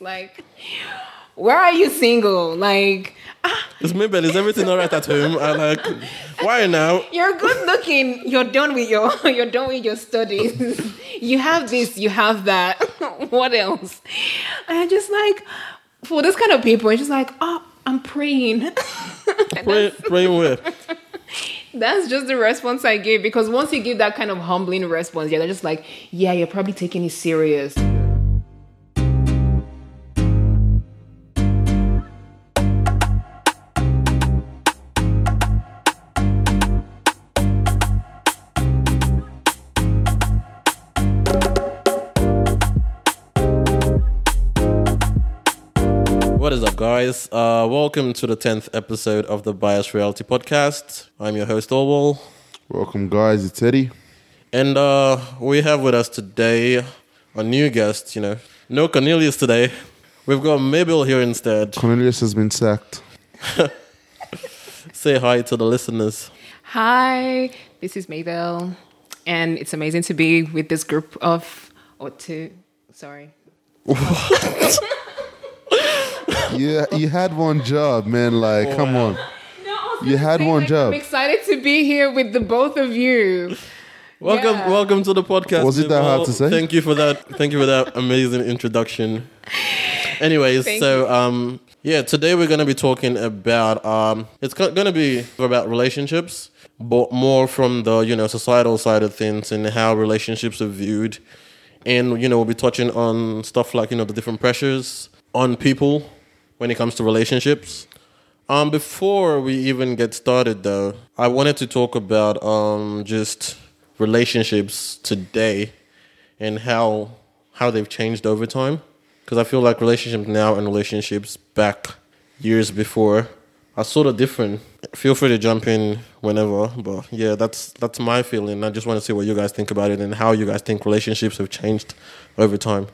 Like, where are you single? Like, ah, Is Mabel, is everything all right at home? I like, why now? you're good looking. You're done with your you're done with your studies. you have this, you have that. what else? And I just like for this kind of people, it's just like, oh, I'm praying. Pray, praying where? That's just the response I give because once you give that kind of humbling response, yeah, they're just like, yeah, you're probably taking it serious. Guys? Uh, welcome to the 10th episode of the Bias Reality Podcast. I'm your host, Orwell. Welcome, guys. It's Eddie. And uh, we have with us today a new guest, you know. No Cornelius today. We've got Mabel here instead. Cornelius has been sacked. Say hi to the listeners. Hi, this is Mabel, and it's amazing to be with this group of or two. Sorry. Yeah, you had one job, man. Like, come on. You had one job. I'm excited to be here with the both of you. Welcome, Yeah. welcome to the podcast. Was it that Mabel. hard to say? Thank you for that. Thank you for that amazing introduction. Anyways, Thank so um, yeah, today we're gonna be talking about um, it's gonna be about relationships, but more from the you know societal side of things and how relationships are viewed, and you know we'll be touching on stuff like you know the different pressures on people when it comes to relationships. Um, before we even get started, though, I wanted to talk about um, just relationships today and how how they've changed over time. Because I feel like relationships now and relationships back years before are sort of different. Feel free to jump in whenever, but yeah, that's that's my feeling. I just want to see what you guys think about it and how you guys think relationships have changed over time.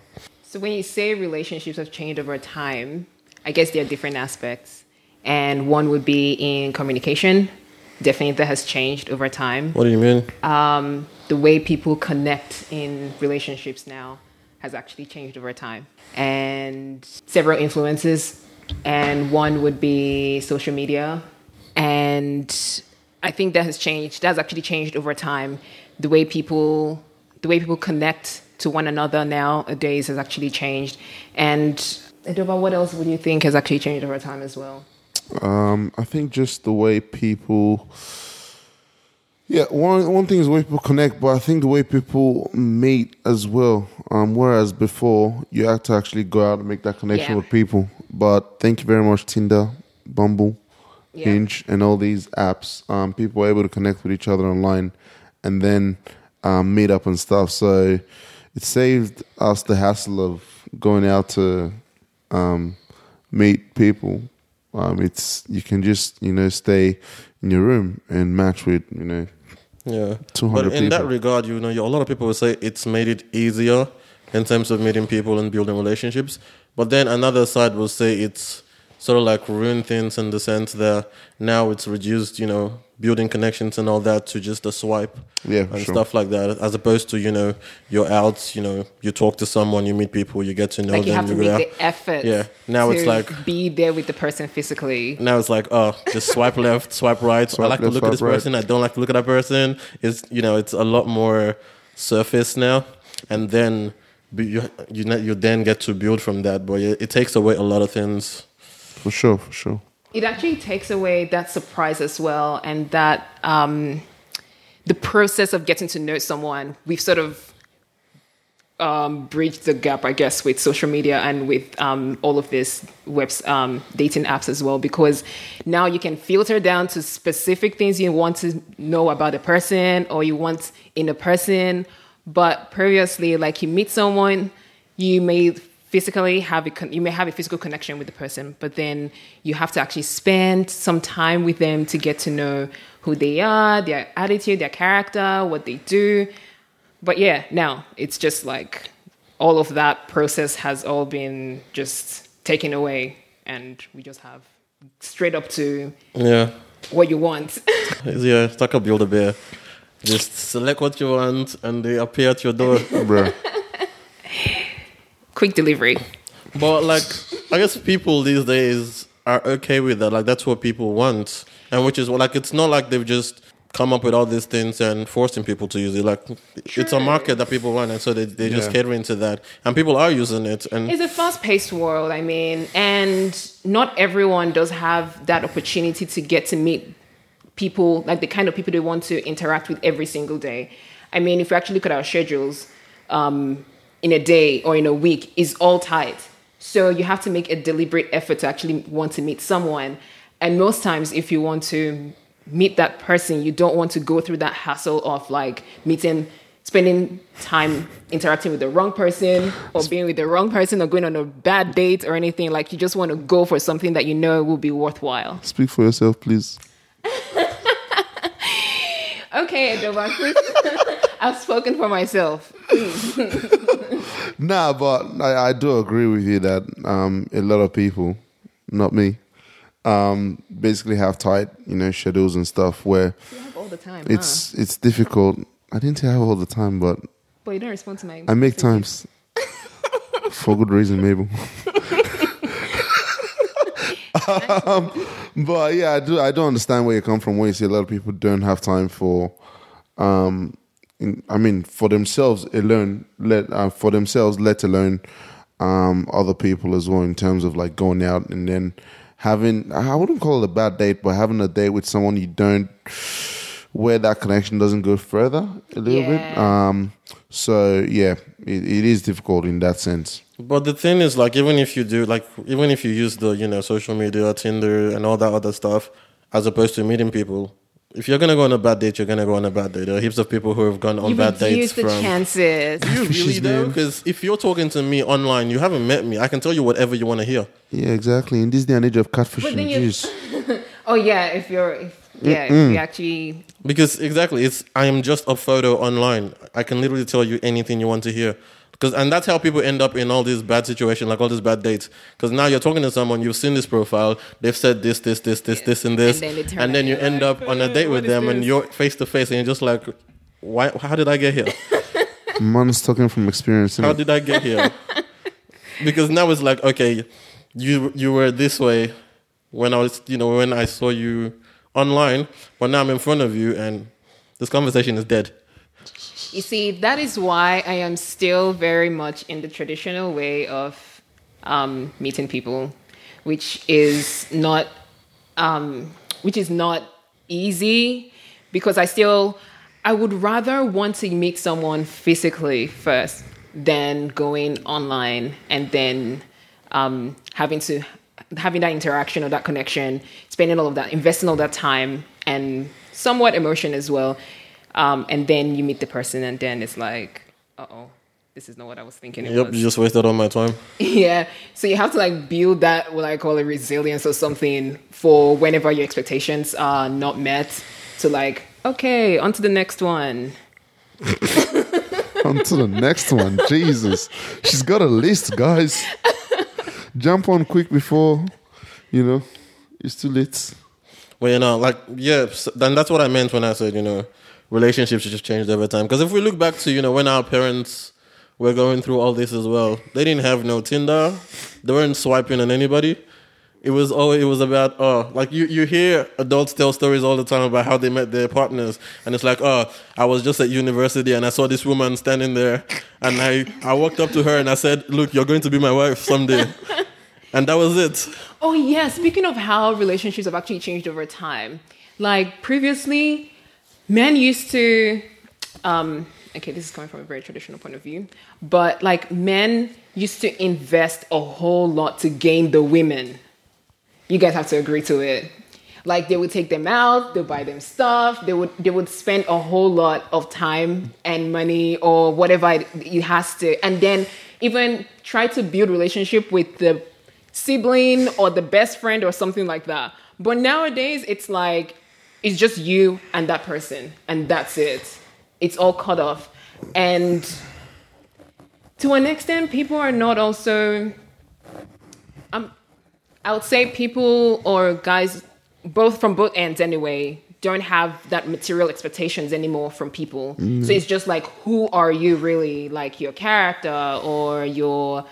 So when you say relationships have changed over time, I guess there are different aspects, and one would be in communication. Definitely, that has changed over time. What do you mean? um, the way people connect in relationships now has actually changed over time and several influences and one would be social media and i think that has changed that's actually changed over time the way people the way people connect to one another nowadays has actually changed and Adoba, what else would you think has actually changed over time as well Um, I think just the way people. Yeah, one one thing is the way people connect, but I think the way people meet as well. Um, whereas before you had to actually go out and make that connection Yeah. with people. But thank you very much, Tinder, Bumble, Yeah. Hinge, and all these apps. Um, people were able to connect with each other online, and then um, meet up and stuff. So it saved us the hassle of going out to um, meet people. Um, it's you can just you know stay in your room and match with you know Yeah. 200 But in that regard, you know, a lot of people will say it's made it easier in terms of meeting people and building relationships. But then another side will say it's sort of like ruined things in the sense that now it's reduced, you know, building connections and all that to just a swipe Yeah, and sure. stuff like that. As opposed to, you know, you're out, you know, you talk to someone, you meet people, you get to know like you have to go make out. the effort Yeah. Now it's like- be there with the person physically Now it's like, oh, just swipe left, swipe right. I Swipe like to look at this right. person. I don't like to look at that person. It's you know, it's a lot more surface now, and then you you you then get to build from that. But it, it takes away a lot of things. for sure, for sure. It actually takes away that surprise as well and that um, the process of getting to know someone. We've sort of um, bridged the gap i guess with social media and with um, all of this webs um, dating apps as well because now you can filter down to specific things you want to know about a person or you want in a person. But previously like you meet someone you may physically have a con- you may have a physical connection with the person but then you have to actually spend some time with them to get to know who they are their attitude their character what they do but yeah now it's just like all of that process has all been just taken away and we just have straight up to Yeah, what you want yeah. It's like a build a bear. Just select what you want, and they appear at your door. Bro, quick delivery But like, I guess people these days are okay with that. Like, that's what people want, and which is like it's not like they've just come up with all these things and forcing people to use it. Like, it's a market that people want, and so they they just Yeah. catering to that, and people are using it. And It's a fast-paced world. I mean, and not everyone does have that opportunity to get to meet people like the kind of people they want to interact with every single day. I mean, if you actually look at our schedules, um, in a day or in a week is all tight. So you have to make a deliberate effort to actually want to meet someone. And most times, if you want to meet that person, you don't want to go through that hassle of like meeting, spending time interacting with the wrong person or being with the wrong person or going on a bad date or anything. Like you just want to go for something that you know will be worthwhile. Speak for yourself, please. Okay, Adoba, I've spoken for myself. Nah, but I, I do agree with you that um, a lot of people, not me, um, basically have tight, you know, schedules and stuff where You have all the time. it's it's difficult. I didn't say I have all the time, but but you don't respond to my. I make times for good reason, maybe. um, but yeah, I do. I don't understand where you come from. Where you see a lot of people don't have time for, um, in, I mean, for themselves alone, let uh, for themselves, let alone um, other people as well. In terms of like going out and then having, I wouldn't call it a bad date, but having a date with someone you don't, where that connection doesn't go further a little bit. Um, so yeah, it, it is difficult in that sense. But the thing is, like, even if you do, like, even if you use the, you know, social media, Tinder, and all that other stuff, as opposed to meeting people, if you're gonna go on a bad date, you're gonna go on a bad date. There are heaps of people who have gone on you bad dates reduce the from. chances. You really Fishes, do? Because if you're talking to me online, you haven't met me. I can tell you whatever you want to hear. Yeah, exactly. In this day and age of catfishing, you- jeez. Oh yeah, if you're if, yeah, if you actually Because exactly, it's I am just a photo online. I can literally tell you anything you want to hear. Because and that's how people end up in all these bad situations, like all these bad dates. Because now you're talking to someone, you've seen this profile, they've said this, this, this, this, this, and this, And then and then you end like, up on a "Uh, date with what is them, and you're face to face, and you're just like, why? How did I get here? Man's talking from experience. How innit? did I get here? because now it's like, okay, you you were this way when I was, you know, when I saw you online, but now I'm in front of you, and this conversation is dead. You see, that is why I am still very much in the traditional way of um, meeting people, which is not, um, which is not easy, because I still, I would rather want to meet someone physically first than going online and then um, having to having that interaction or that connection, spending all of that, investing all that time and somewhat emotion as well. Um, and then you meet the person, and then it's like, uh oh, this is not what I was thinking. Yep, was. you just wasted all my time. yeah. So you have to like build that, what I call a resilience or something for whenever your expectations are not met. To like, okay, on to the next one. On to the next one. Jesus. She's got a list, guys. Jump on quick before, you know, it's too late. Well, you know, like, yeah, s- then that's what I meant when I said, you know, relationships just changed over time. Because if we look back to, you know, when our parents were going through all this as well, they didn't have no Tinder, they weren't swiping on anybody. It was all it was about oh like you you hear adults tell stories all the time about how they met their partners and it's like oh I was just at university and I saw this woman standing there and I I walked up to her and I said look you're going to be my wife someday and that was it Oh yeah, speaking of how relationships have actually changed over time. Like previously, men used to um okay, this is coming from a very traditional point of view, but like men used to invest a whole lot to gain the women. You guys have to agree to it. Like they would take them out, they buy them stuff, they would they would spend a whole lot of time and money or whatever it, it has to, and then even try to build relationship with the sibling or the best friend or something like that. But nowadays it's like it's just you and that person, and that's it. It's all cut off, and to an extent, people are not also. Um, I would say people or guys, both from both ends anyway, don't have that material expectations anymore from people. So it's just like, who are you really? Like your character or your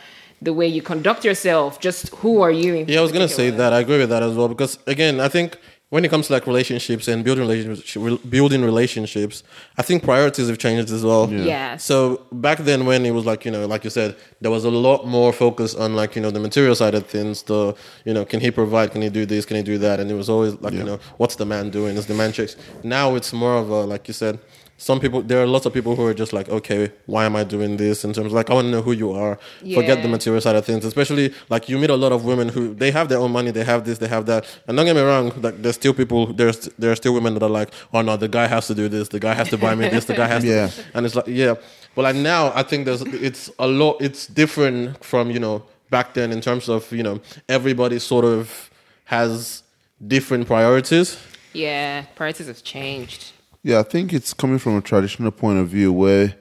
the way you conduct yourself, just who are you? in Yeah, I was gonna say that. I agree with that as well because again, I think when it comes to like relationships and building relationships, building relationships, I think priorities have changed as well. Yeah. So back then, when it was like you know, like you said, there was a lot more focus on like you know the material side of things. The you know, can he provide? Can he do this? Can he do that? And it was always like you know, what's the man doing? Is the man checks? Now it's more of a like you said. Some people, there are lots of people who are just like, okay, why am I doing this? In terms of like, I want to know who you are. Forget the material side of things. Especially like you meet a lot of women who they have their own money, they have this, they have that. And don't get me wrong, like there's still people, there's there are still women that are like, oh no, the guy has to do this, the guy has to buy me this, the guy has Yeah. to, and it's like, yeah. But like now, I think there's it's a lot. It's different from you know back then in terms of you know everybody sort of has different priorities. Yeah, priorities have changed. Yeah, I think it's coming from a traditional point of view where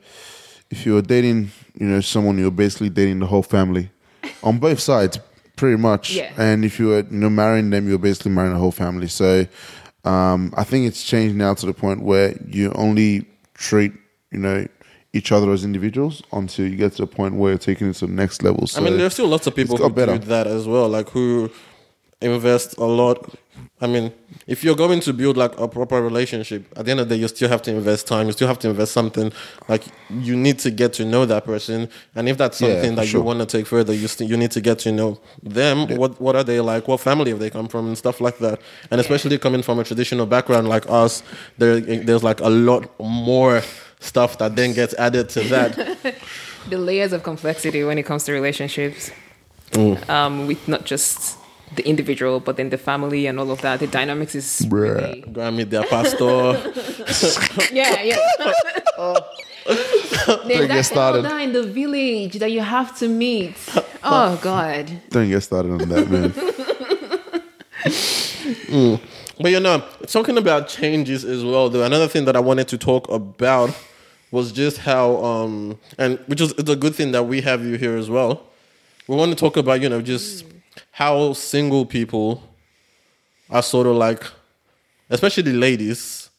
if you're dating, you know, someone, you're basically dating the whole family on both sides, pretty much. Yeah. And if you're, you know, marrying them, you're basically marrying the whole family. So um, I think it's changed now to the point where you only treat, you know, each other as individuals until you get to the point where you're taking it to the next level. So I mean, there's still lots of people who better. do that as well, like who invest a lot. I mean, if you're going to build like a proper relationship, at the end of the day, you still have to invest time. You still have to invest something. Like you need to get to know that person, and if that's something for that sure. you want to take further, you st- you need to get to know them. What what are they like? What family have they come from, and stuff like that. And especially coming from a traditional background like us, there there's like a lot more stuff that then gets added to that. The layers of complexity when it comes to relationships, um, with not just the individual, but then the family and all of that. The dynamics is Bruh. really, Grammy, their pastor. yeah, yeah. There's get that started. elder in the village that you have to meet. Oh God. don't get started on that, man. But you know, talking about changes as well, though, another thing that I wanted to talk about was just how, um, and which is it's a good thing that we have you here as well. We want to talk about, you know, just how single people are sort of like, especially the ladies,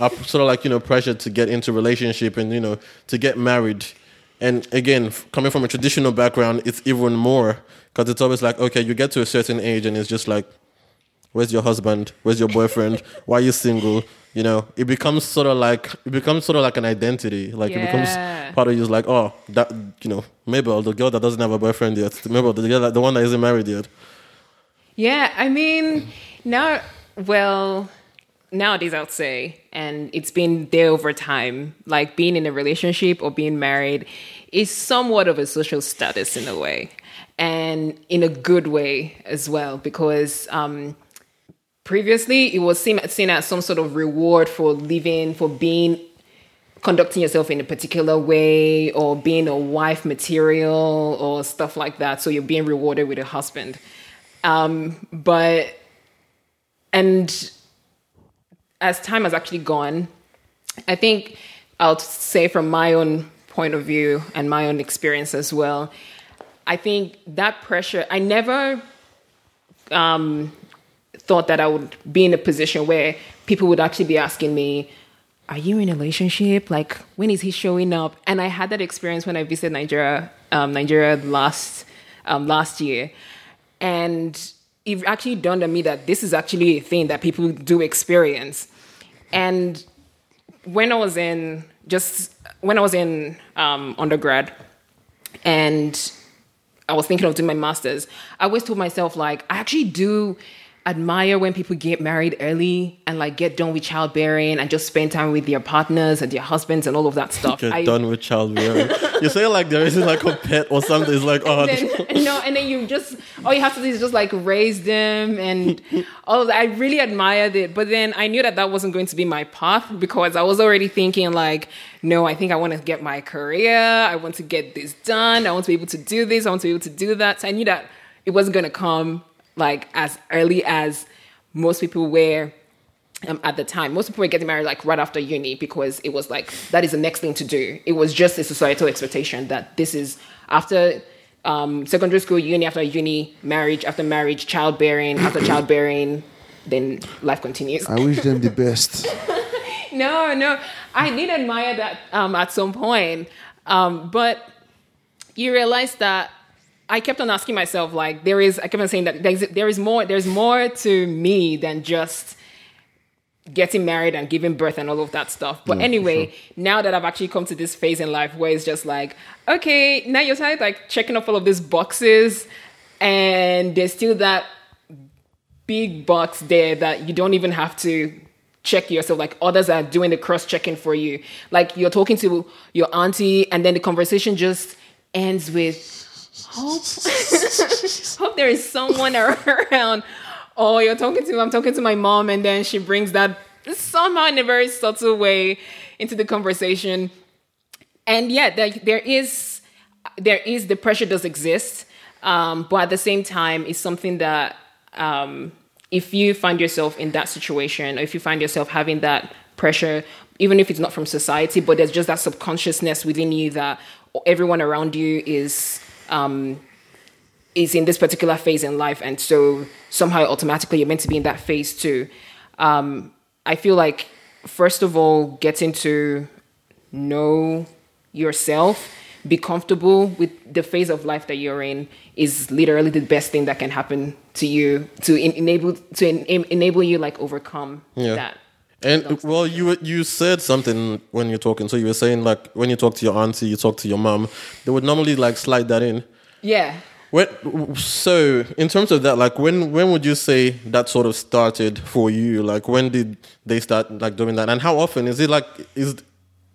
are sort of like, you know, pressured to get into relationship and, you know, to get married. And again, coming from a traditional background, it's even more because it's always like, okay, you get to a certain age and it's just like, Where's your husband? Where's your boyfriend? Why are you single? You know, it becomes sort of like it becomes sort of like an identity. Like it becomes part of you. Is like, oh, that you know, Mabel, the girl that doesn't have a boyfriend yet. Mabel, the girl, that, the one that isn't married yet. Yeah, I mean, now, well, nowadays I would say, and it's been there over time, like being in a relationship or being married is somewhat of a social status in a way, and in a good way as well, because um, previously it was seen, seen as some sort of reward for living, for being conducting yourself in a particular way or being a wife material or stuff like that. So you're being rewarded with a husband. Um, but, and as time has actually gone, I think I'll say from my own point of view and my own experience as well, I think that pressure, I never um, thought that I would be in a position where people would actually be asking me, are you in a relationship? Like, when is he showing up? And I had that experience when I visited Nigeria, um, Nigeria last um, last year, and it actually dawned on me that this is actually a thing that people do experience. And when I was in just when I was in um, undergrad, and I was thinking of doing my masters, I always told myself like I actually do admire when people get married early and like get done with childbearing and just spend time with their partners and their husbands and all of that stuff. Get I- done with childbearing. you say like there isn't like a pet or something. It's like oh, then, no, and then you just all you have to do is just like raise them and all that. I really admired it, but then I knew that that wasn't going to be my path because I was already thinking like, no, I think I want to get my career. I want to get this done. I want to be able to do this. I want to be able to do that. So I knew that it wasn't going to come like as early as most people were um, at the time. Most people were getting married like right after uni because it was like that is the next thing to do. It was just a societal expectation that this is after um, secondary school, uni after uni, marriage after marriage, childbearing after childbearing, then life continues. I wish them the best. No, no, I did admire that um, at some point, um, but you realize that I kept on asking myself, like, there is, I kept on saying that there is more, there's more to me than just getting married and giving birth and all of that stuff. But Yeah, anyway, sure. now that I've actually come to this phase in life where it's just like, okay, now you're tired, like checking off all of these boxes, and there's still that big box there that you don't even have to check yourself like others are doing the cross checking for you like you're talking to your auntie and then the conversation just ends with hope. Hope there is someone around. Oh, you're talking to i'm talking to my mom and then she brings that somehow in a very subtle way into the conversation. And yeah there, there is there is the pressure does exist um, but at the same time it's something that um, if you find yourself in that situation or if you find yourself having that pressure even if it's not from society but there's just that subconsciousness within you that everyone around you is um, is in this particular phase in life and so somehow automatically you're meant to be in that phase too um, i feel like first of all getting to know yourself be comfortable with the phase of life that you're in is literally the best thing that can happen to you to en- enable to en- enable you like overcome Yeah. that And well, you you said something when you're talking. So you were saying like when you talk to your auntie, you talk to your mom. They would normally like slide that in. yeah When, so in terms of that, like when when would you say that sort of started for you? Like when did they start like doing that? And how often is it like is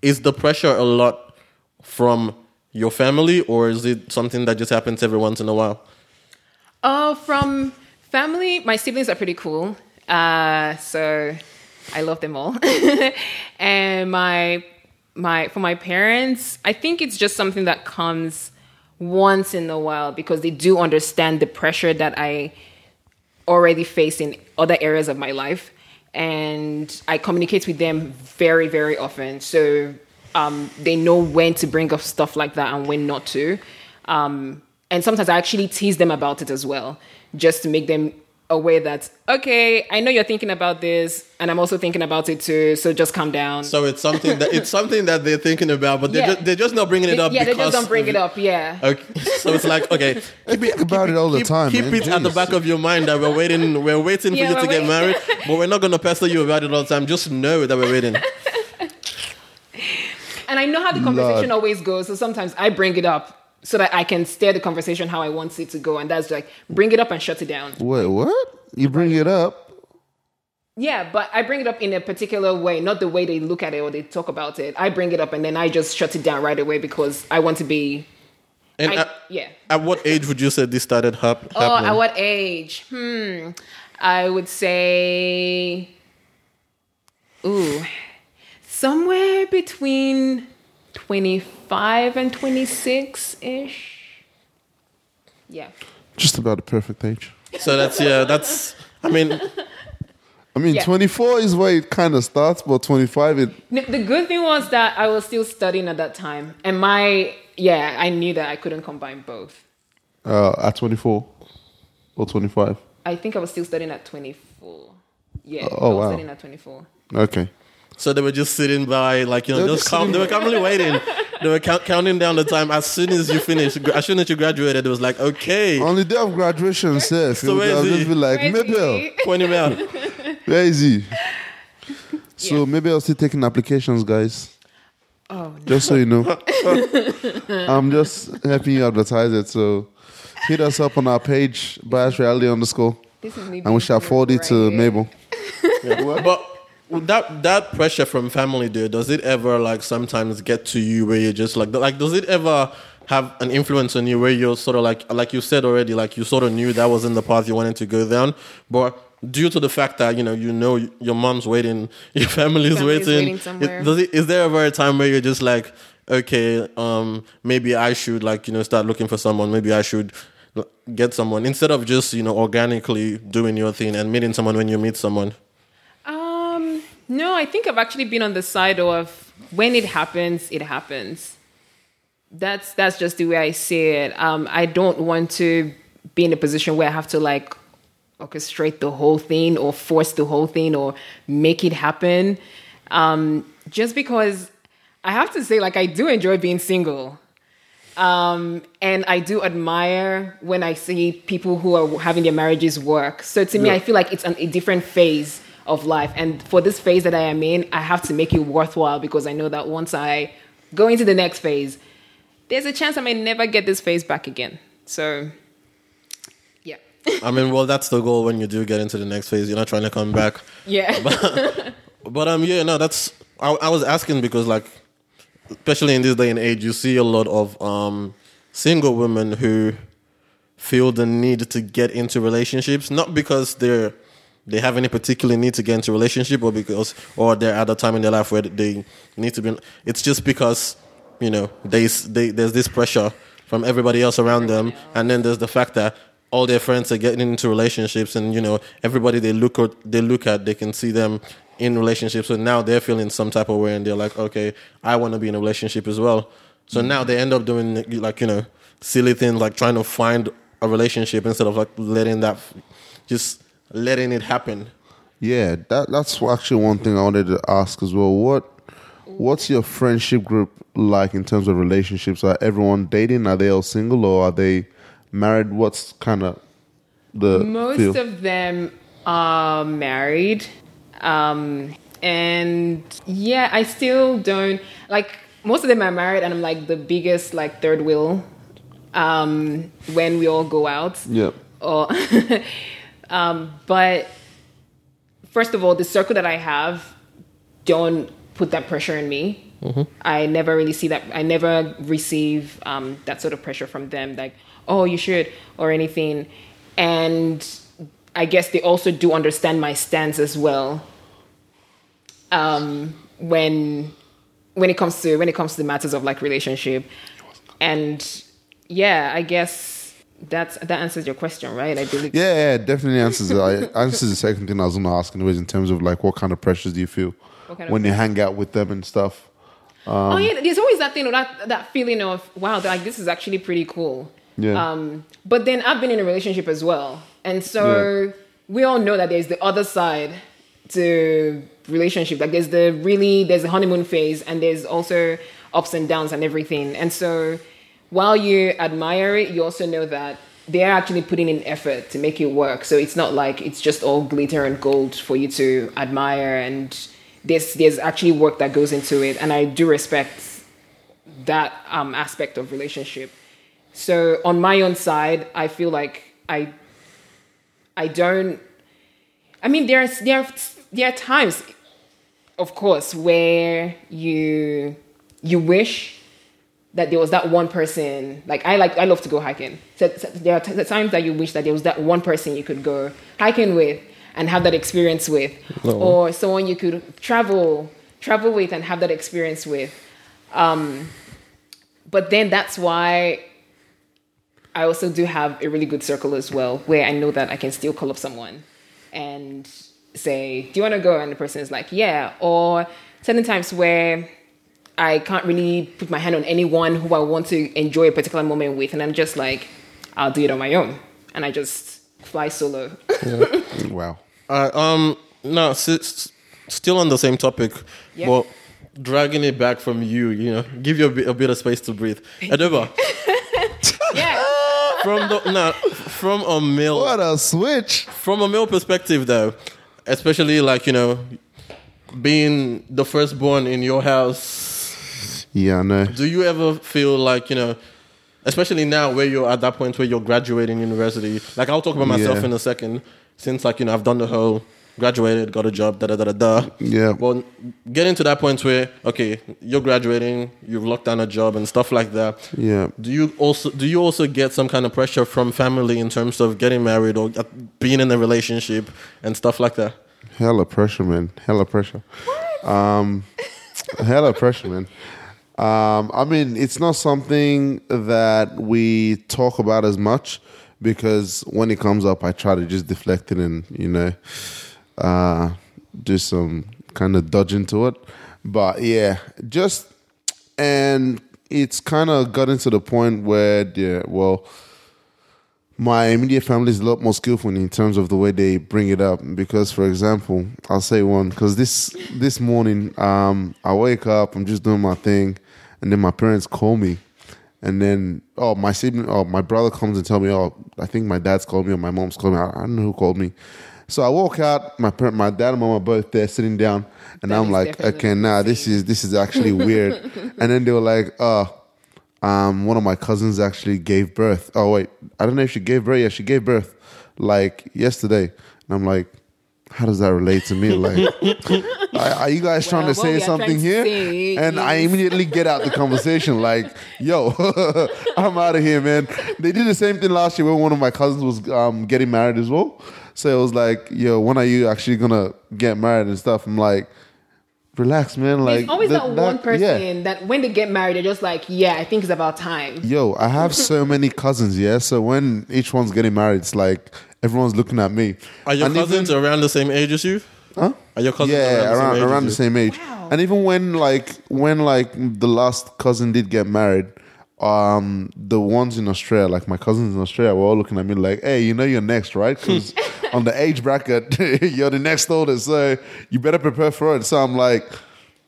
is the pressure a lot from your family or is it something that just happens every once in a while? Uh, from family, my siblings are pretty cool. Uh, so I love them all. and my my for my parents, I think it's just something that comes once in a while because they do understand the pressure that I already face in other areas of my life. And i communicate with them very very often. So um, they know when to bring up stuff like that and when not to. Um, and sometimes i actually tease them about it as well just to make them aware that okay i know you're thinking about this and i'm also thinking about it too so just calm down So it's something that it's something that they're thinking about, but they're, Yeah. just, they're just not bringing it up. yeah they just don't bring it up yeah Okay, so it's like okay, keep it, about it all the keep, time, Keep man. it at the back of your mind that we're waiting. We're waiting Yeah, for you to we're get married, but we're not gonna pester you about it all the time. Just know that we're waiting. and i know how the conversation Lord. always goes so sometimes i bring it up so that i can steer the conversation how i want it to go and that's like bring it up and shut it down Wait, what? You bring it up? Yeah, but I bring it up in a particular way, not the way they look at it or they talk about it. I bring it up and then I just shut it down right away because I want to be. And I, at, yeah. at what age would you say this started hap- Oh, at what age? Hmm. I would say. Ooh. Somewhere between 25 and 26 ish. Yeah. Just about the perfect age. so that's yeah, that's. I mean, I mean, Yeah. 24 is where it kind of starts, but 25, it The good thing was that I was still studying at that time. And my. Yeah, I knew that I couldn't combine both. uh, at 24 or 25. I think I was still studying at 24. Yeah, Oh, I was wow. studying at 24. Okay. So they were just sitting by, like you know, They were just just calm. They were calmly waiting. They were count, counting down the time. As soon as you finished, as soon as you graduated, it was like, okay, On the day of graduation, Seth, So where I'll just be like, Where's Mabel, he? point where is he? So Yeah. maybe I'll still taking applications, guys. Oh, no. Just so you know. I'm just helping you advertise it. So hit us up on our page, bias reality underscore, This is me and we shall being forward it to right. Mabel. But that that pressure from family, dude, does it ever like sometimes get to you where you're just like like does it ever have an influence on you where you're sort of like like you said already, like you sort of knew that wasn't the path you wanted to go down, but due to the fact that you know you know your mom's waiting, your family's, Family's waiting, waiting does it is there ever a time where you're just like okay, um, maybe I should like you know start looking for someone, maybe I should get someone instead of just you know organically doing your thing and meeting someone when you meet someone. No, I think I've actually been on the side of when it happens, it happens. That's that's just the way I see it. Um, I don't want to be in a position where I have to like orchestrate the whole thing or force the whole thing or make it happen. Um, just because I have to say, like, I do enjoy being single. Um, and I do admire when I see people who are having their marriages work. So to me, Yeah. I feel like it's an, a different phase of life. And for this phase that I am in, I have to make it worthwhile because I know that once I go into the next phase, there's a chance I may never get this phase back again. So, yeah. I mean, well, that's the goal when you do get into the next phase. You're not trying to come back. yeah. But um, yeah, no, that's. I, I was asking because, like, especially in this day and age, you see a lot of um single women who feel the need to get into relationships, not because they're they have any particular need to get into relationship, or because or they're at a time in their life where they need to be. It's just because you know they, they there's this pressure from everybody else around them, and then there's the fact that all their friends are getting into relationships, and you know everybody they look at they look at they can see them in relationships, so now they're feeling some type of way, and they're like, okay, I want to be in a relationship as well. So now they end up doing like you know silly things like trying to find a relationship instead of like letting that just letting it happen. Yeah, that that's actually one thing I wanted to ask as well. What what's your friendship group like in terms of relationships? Are everyone dating? Are they all single or are they married? What's kind of the Most feel? of them are married. Um, and yeah, I still don't like most of them are married and I'm like the biggest like third wheel um when we all go out. yeah, Or um but first of all, the circle that I have don't put that pressure on me. I never really see that. I never receive um, that sort of pressure from them, like, oh, you should, or anything. And I guess they also do understand my stance as well. Um, when when it comes to when it comes to the matters of like relationship, and yeah, I guess that's that answers your question, right? I believe. yeah, yeah, definitely answers it. I answers the second thing I was going to ask, anyways, in terms of like what kind of pressures do you feel kind of when you hang out with them and stuff? oh yeah, there's always that thing, or that that feeling of wow, like this is actually pretty cool. Yeah. Um, but then I've been in a relationship as well, and so we all know that there's the other side to relationship. Like there's the really there's the honeymoon phase, and there's also ups and downs and everything. And so while you admire it, you also know that they're actually putting in effort to make it work. So it's not like it's just all glitter and gold for you to admire and there's there's actually work that goes into it and I do respect that um, aspect of relationship. So on my own side, I feel like I I don't I mean there are, there are times of course where you you wish that there was that one person like i like i love to go hiking. So, so there are t- times that you wish that there was that one person you could go hiking with and have that experience with. Or someone you could travel travel with and have that experience with. Um, but then that's why i also do have a really good circle as well where i know that i can still call up someone and say do you want to go? And the person is like yeah. Or certain times where I can't really put my hand on anyone who I want to enjoy a particular moment with, and I'm just like, I'll do it on my own, and I just fly solo. Wow. Uh, um, no, s- s- still on the same topic, Yeah. but dragging it back from you, you know, give you a bit, a bit of space to breathe. Edeva, yeah, from the no, from a male What a switch. from a male perspective though, especially like you know, being the firstborn in your house. Yeah, I know. Do you ever feel like you know? Especially now, where you're at that point where you're graduating university. Like I'll talk about myself Yeah. in a second. Since like you know, I've done the whole graduated, got a job, da da da da da. Yeah. Well, getting to that point where okay, you're graduating, you've locked down a job and stuff like that. Yeah. Do you also do you also get some kind of pressure from family in terms of getting married or uh, being in a relationship and stuff like that? Hella pressure, man. Hella pressure. What? Um, hella pressure, man. Um, I mean, it's not something that we talk about as much because when it comes up, I try to just deflect it and you know, uh, do some kind of dodge into it. But yeah, just and it's kind of gotten to the point where, yeah, well, my immediate family is a lot more skillful in terms of the way they bring it up. Because, for example, I'll say one. Because this this morning, um, I wake up, I'm just doing my thing, and then my parents call me, And then, oh, my sibling, oh, my brother comes and tell me, oh, I think my dad's called me or my mom's called me. I, I don't know who called me. So I walk out. My parent, my dad and mom are both there, sitting down, and That I'm like, okay, nah, this is this is actually weird. and then they were like, oh, um, one of my cousins actually gave birth. Oh wait, I don't know if she gave birth. Yeah, she gave birth like yesterday. And I'm like, how does that relate to me? Like, are, are you guys trying to say something here? say and I immediately get out the conversation. Like, yo, I'm out of here, man. They did the same thing last year when one of my cousins was um, getting married as well. So it was like, yo, when are you actually gonna get married and stuff? I'm like, relax, man. Like, There's always that, one person yeah. that when they get married, they're just like, yeah, I think it's about time. Yo, I have so many cousins, yeah. So when each one's getting married, it's like everyone's looking at me. Are your And cousins even- around the same age as you? Huh? Are your cousins yeah, around, around the same age around the same age. Wow. And even when like when like the last cousin did get married, um, the ones in Australia, like my cousins in Australia, were all looking at me like, "Hey, you know you're next, right? Because on the age bracket, you're the next oldest, so you better prepare for it." So I'm like.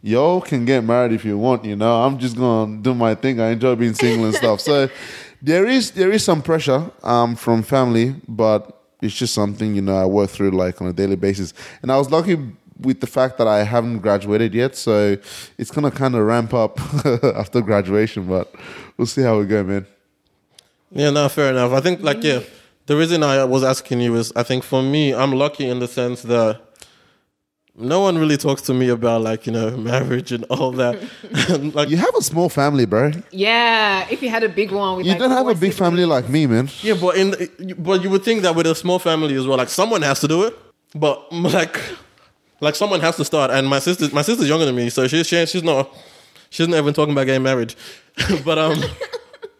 Y'all can get married if you want, you know. I'm just gonna do my thing. I enjoy being single and stuff. So there is there is some pressure um, from family, but it's just something you know I work through like on a daily basis. And I was lucky with the fact that I haven't graduated yet, so it's gonna kind of ramp up after graduation. But we'll see how we go, man. Yeah, no, fair enough. I think like yeah, the reason I was asking you is I think for me, I'm lucky in the sense that no one really talks to me about like you know marriage and all that. like You have a small family, bro. Yeah, if you had a big one, with You like don't have a big family siblings. like me, man. yeah, but in the, but you would think that with a small family as well, like someone has to do it. But like like someone has to start. And my sister my sister's younger than me, so she's she, she's not she's not even talking about getting married. but um.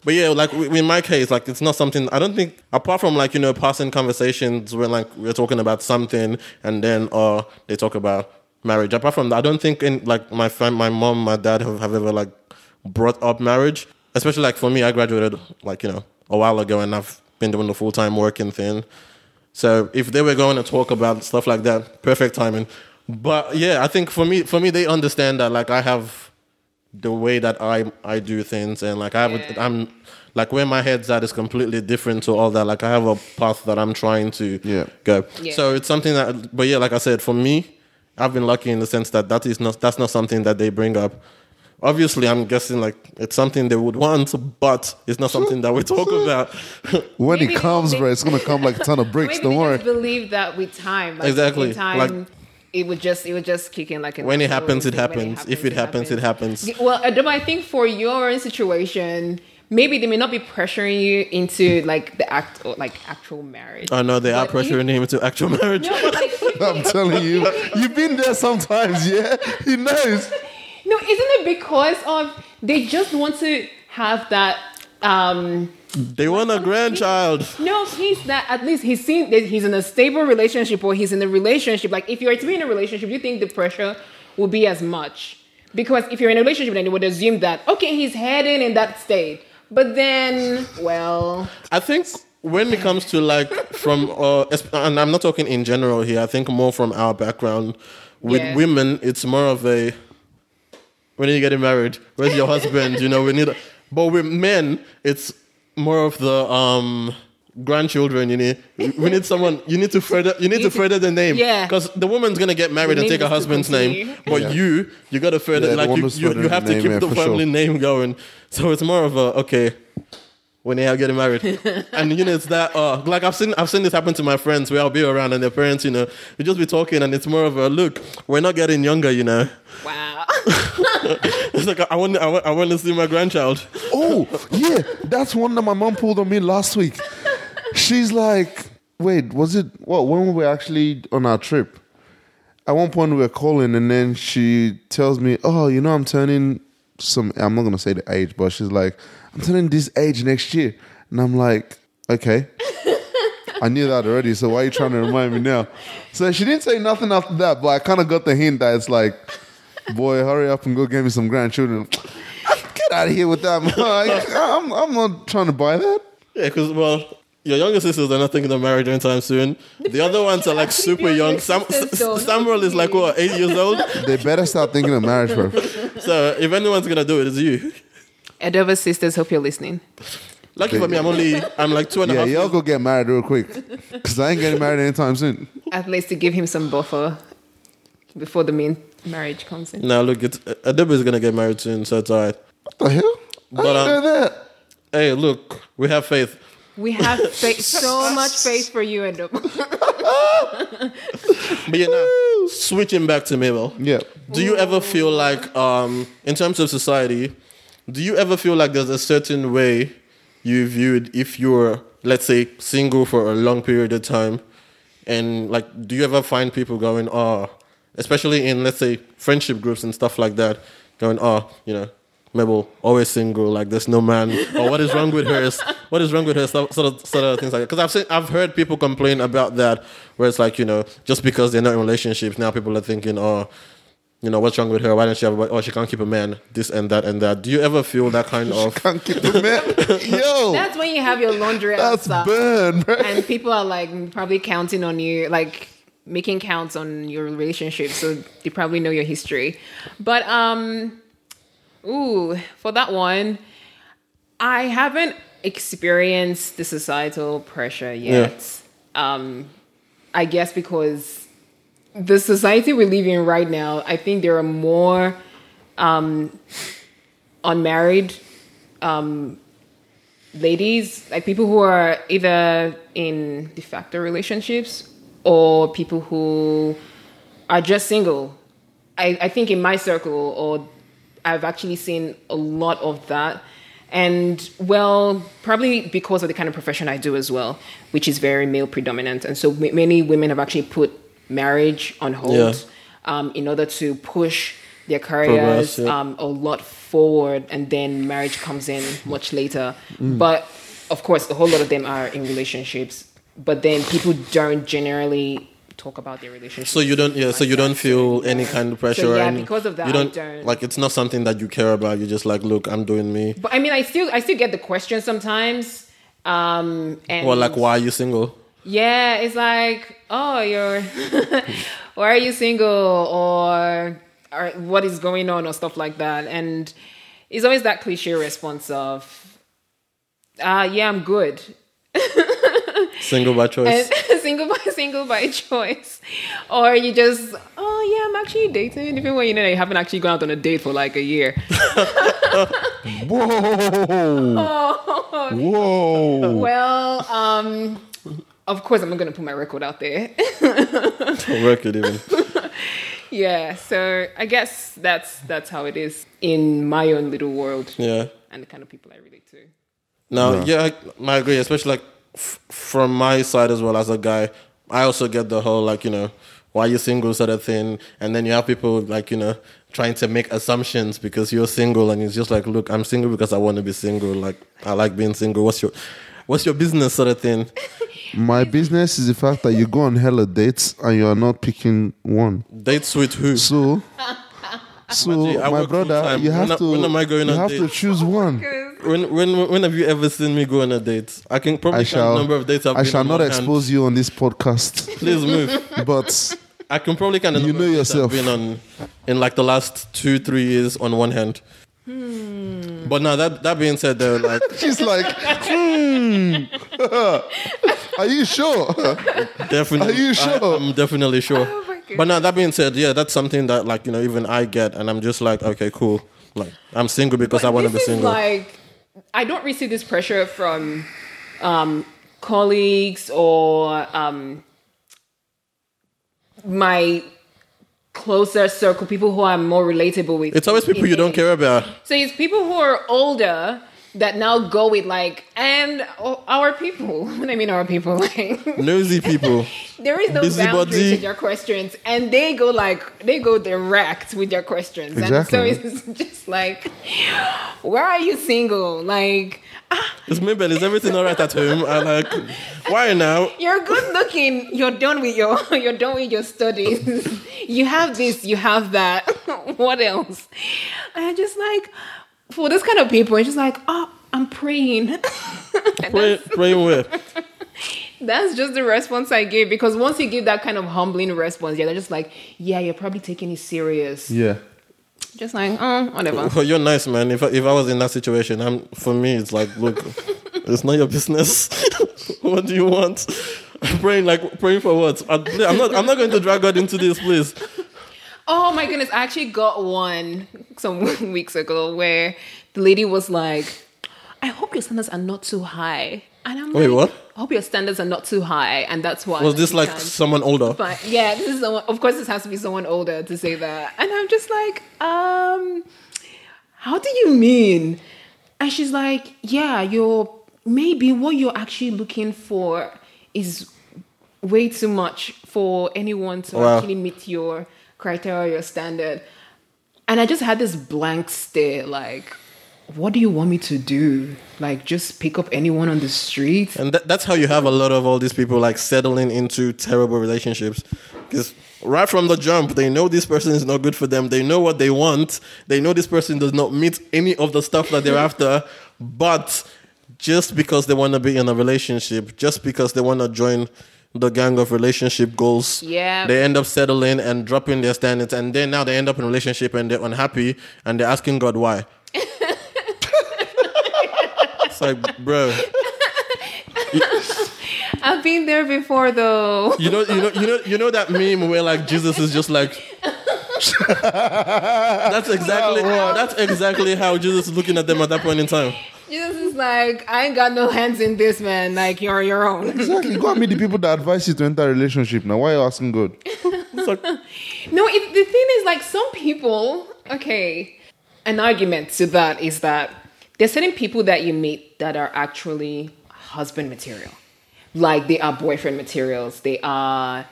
But yeah, like in my case, like it's not something I don't think apart from like you know passing conversations when like we're talking about something and then uh they talk about marriage. Apart from that, I don't think in like my my mom, my dad have, have ever like brought up marriage. Especially like for me, I graduated like you know a while ago and I've been doing the full time working thing. So if they were going to talk about stuff like that, perfect timing. But yeah, I think for me, for me, they understand that like I have the way that I I do things, and like I have, a, Yeah. I'm like where my head's at is completely different to all that. Like I have a path that I'm trying to Yeah. go. Yeah. So it's something that, but yeah, like I said, for me, I've been lucky in the sense that that is not that's not something that they bring up. Obviously, I'm guessing like it's something they would want, but it's not something that we talk about. When Maybe it comes, they- bro, it's gonna come like a ton of bricks. Maybe Don't they worry. just believe that with time, like, Exactly, time, like- it would just it would just kick in like when it happens, it thing. When happens. If it happens, it happens. Well, uh, but I think for your own situation, maybe they may not be pressuring you into like the act or like actual marriage. I know they are But if- pressuring him into actual marriage. No, like, I'm telling you, you've been there sometimes, yeah. He knows. no, isn't it because of they just want to have that? um They want a grandchild. No, he's not. At least he's seen that he's in a stable relationship or he's in a relationship. Like if you're to be in a relationship, you think the pressure will be as much because if you're in a relationship, then you would assume that okay, he's heading in that state. But then, well, I think when it comes to like from uh, and I'm not talking in general here. I think more from our background with Yeah. women, it's more of a when are you getting married? Where's your husband? You know, we need. But with men, it's more of the um grandchildren. You need we need someone. You need to further. You need to further the name. Yeah. Because the woman's gonna get married The and take her husband's name, but Yeah. you you gotta further. Yeah, like you you, you have to keep the family sure. name going. So it's more of a okay when they are getting married. and you know, it's that uh like I've seen I've seen this happen to my friends where I'll be around and their parents, you know, we just be talking and it's more of a look, we're not getting younger, you know. wow. It's like I want I want, I want to see my grandchild. Oh, yeah, that's one that my mom pulled on me last week. She's like, wait, was it what? When we were actually on our trip, at one point we were calling, and then she tells me, "Oh, you know, I'm turning some. I'm not gonna say the age, but she's like, I'm turning this age next year," and I'm like, okay. I knew that already, so why are you trying to remind me now? So she didn't say nothing after that, but I kind of got the hint that it's like, boy, hurry up and go get me some grandchildren. Get out of here with that. Like, I'm, I'm not trying to buy that. Yeah, because well, your younger sisters are not thinking of marriage anytime soon. The other ones are like super young. younger Sam. Samuel is like what eight years old. They better start thinking of marriage, bro. So if anyone's gonna do it, it's you. Adobe sisters, hope you're listening. Lucky for me, I'm only I'm like two and a Yeah, half. y'all go get married real quick. Because I ain't getting married anytime soon. At least to give him some buffer before the main marriage comes in. Now look, it's Adobe is gonna get married soon, so it's alright. What the hell? But, I didn't um, know that. Hey, look, we have faith. We have faith, so much faith for you, Adobe. But you know, switching back to Mabel. Yeah. Do you ever feel like, um, in terms of society, do you ever feel like there's a certain way you viewed if you're, let's say, single for a long period of time, and like, do you ever find people going, oh, especially in let's say friendship groups and stuff like that, going, oh, you know, Mabel always single, like there's no man, or what is wrong with her? What is wrong with her? Sort of, sort of things like that. Because I've seen, I've heard people complain about that, where it's like, you know, just because they're not in relationships, now people are thinking, oh, you know, what's wrong with her? Why doesn't she have? A, oh, she can't keep a man. This and that and that. Do you ever feel that kind of? Can't keep a man. Yo, That's when you have your laundry that's outside. burn, bro. and people are like probably counting on you, like making counts on your relationship, so they probably know your history. But um, ooh, for that one, I haven't experienced the societal pressure yet. Um, I guess because the society we live in right now, I think there are more um, unmarried ladies, like people who are either in de facto relationships or people who are just single. I, I think in my circle, or I've actually seen a lot of that. And well, probably because of the kind of profession I do as well, which is very male predominant. And so many women have actually put marriage on hold Yeah. um, in order to push their careers Progress, yeah. um, a lot forward, and then marriage comes in much later. But of course, a whole lot of them are in relationships. But then people don't generally talk about their relationships. So you don't, yeah. So you don't feel any kind of pressure. So, yeah, and because of that, you don't, don't. like. It's not something that you care about. You're just like, look, I'm doing me. But I mean, I still I still get the question sometimes. Um, and Or like, why are you single? Yeah, it's like, oh, you're, why are you single, or, or what is going on, or stuff like that. And it's always that cliche response of, uh, yeah, I'm good. Single by choice. And single by single by choice, or you just, oh yeah, I'm actually dating. Even when you know you haven't actually gone out on a date for like a year. Whoa. Whoa. Well, um, of course I'm not gonna put my record out there. record even. Yeah, so I guess that's that's how it is in my own little world Yeah. and the kind of people I relate to. No, yeah, I, I agree. Especially like f- from my side as well as a guy, I also get the whole like you know why you single sort of thing, and then you have people like you know trying to make assumptions because you're single, and it's just like, look, I'm single because I want to be single. Like I like being single. What's your what's your business sort of thing? My business is the fact that you go on hella dates and you are not picking one. Dates with who? So, so Imagine, I my work brother, full-time. you have When- to. when am I going you on have to dates? choose one. When when when have you ever seen me go on a date? I can probably I count shall. the number of dates I've I been shall on not one hand. expose you on this podcast, Please move. but I can probably kind of You know yourself. Been on in like the last two three years on one hand. Hmm. But now that that being said, though, like she's like, hmm. Are you sure? definitely, Are you sure? I, am definitely sure. Oh my but now that being said, yeah, that's something that like you know even I get, and I'm just like, okay, cool. Like I'm single because I want to be single. like I don't receive this pressure from um, colleagues or um, my closer circle, people who I'm more relatable with. it's always people you don't care about. So it's people who are older that now go with like and our people. When I mean our people, like Nosy people. there is no Busybody. boundaries to your questions, and they go like they go direct with their questions. Exactly. And so it's just like, where are you single? Like ah. It's Mabel. Is everything alright at home? I like. Why now? you're good looking. You're done with your you're done with your studies. you have this. You have that. what else? And I'm just like. For this kind of people, it's just like, oh, I'm praying. Pray, praying where? That's just the response I give because once you give that kind of humbling response, yeah, they're just like, yeah, you're probably taking it serious. Yeah. Just like, oh, whatever. Well, you're nice, man. If I, if I was in that situation, I'm for me, it's like, look, it's not your business. what do you want? I'm praying like praying for what? I'm not. I'm not going to drag God into this, please. Oh my goodness, I actually got one some weeks ago where the lady was like, I hope your standards are not too high. And I'm Wait, like, what? I hope your standards are not too high. And that's why. Was this like can't- someone older? But yeah, this is someone, of course, this has to be someone older to say that. And I'm just like, um, how do you mean? And she's like, yeah, you're maybe what you're actually looking for is way too much for anyone to Wow. actually meet your criteria, your standard. And I just had this blank stare, like, what do you want me to do? Like, just pick up anyone on the street? And that, that's how you have a lot of all these people like settling into terrible relationships. Because right from the jump, they know this person is not good for them. They know what they want. They know this person does not meet any of the stuff that they're after. But just because they want to be in a relationship, just because they want to join the gang of relationship goals, Yeah. they end up settling and dropping their standards. And then now they end up in a relationship and they're unhappy and they're asking God why. it's like, bro. I've been there before, though. You know, you know, you know, you know that meme where like Jesus is just like. that's exactly that's exactly how Jesus is looking at them at that point in time. Jesus is like, I ain't got no hands in this, man. Like, you're your own. Exactly. Go and meet the people that advise you to enter a relationship. Now, why are you asking God? Like, No, it, the thing is, like, some people, okay, an argument to that is that there's certain people that you meet that are actually husband material. Like, they are boyfriend materials. They are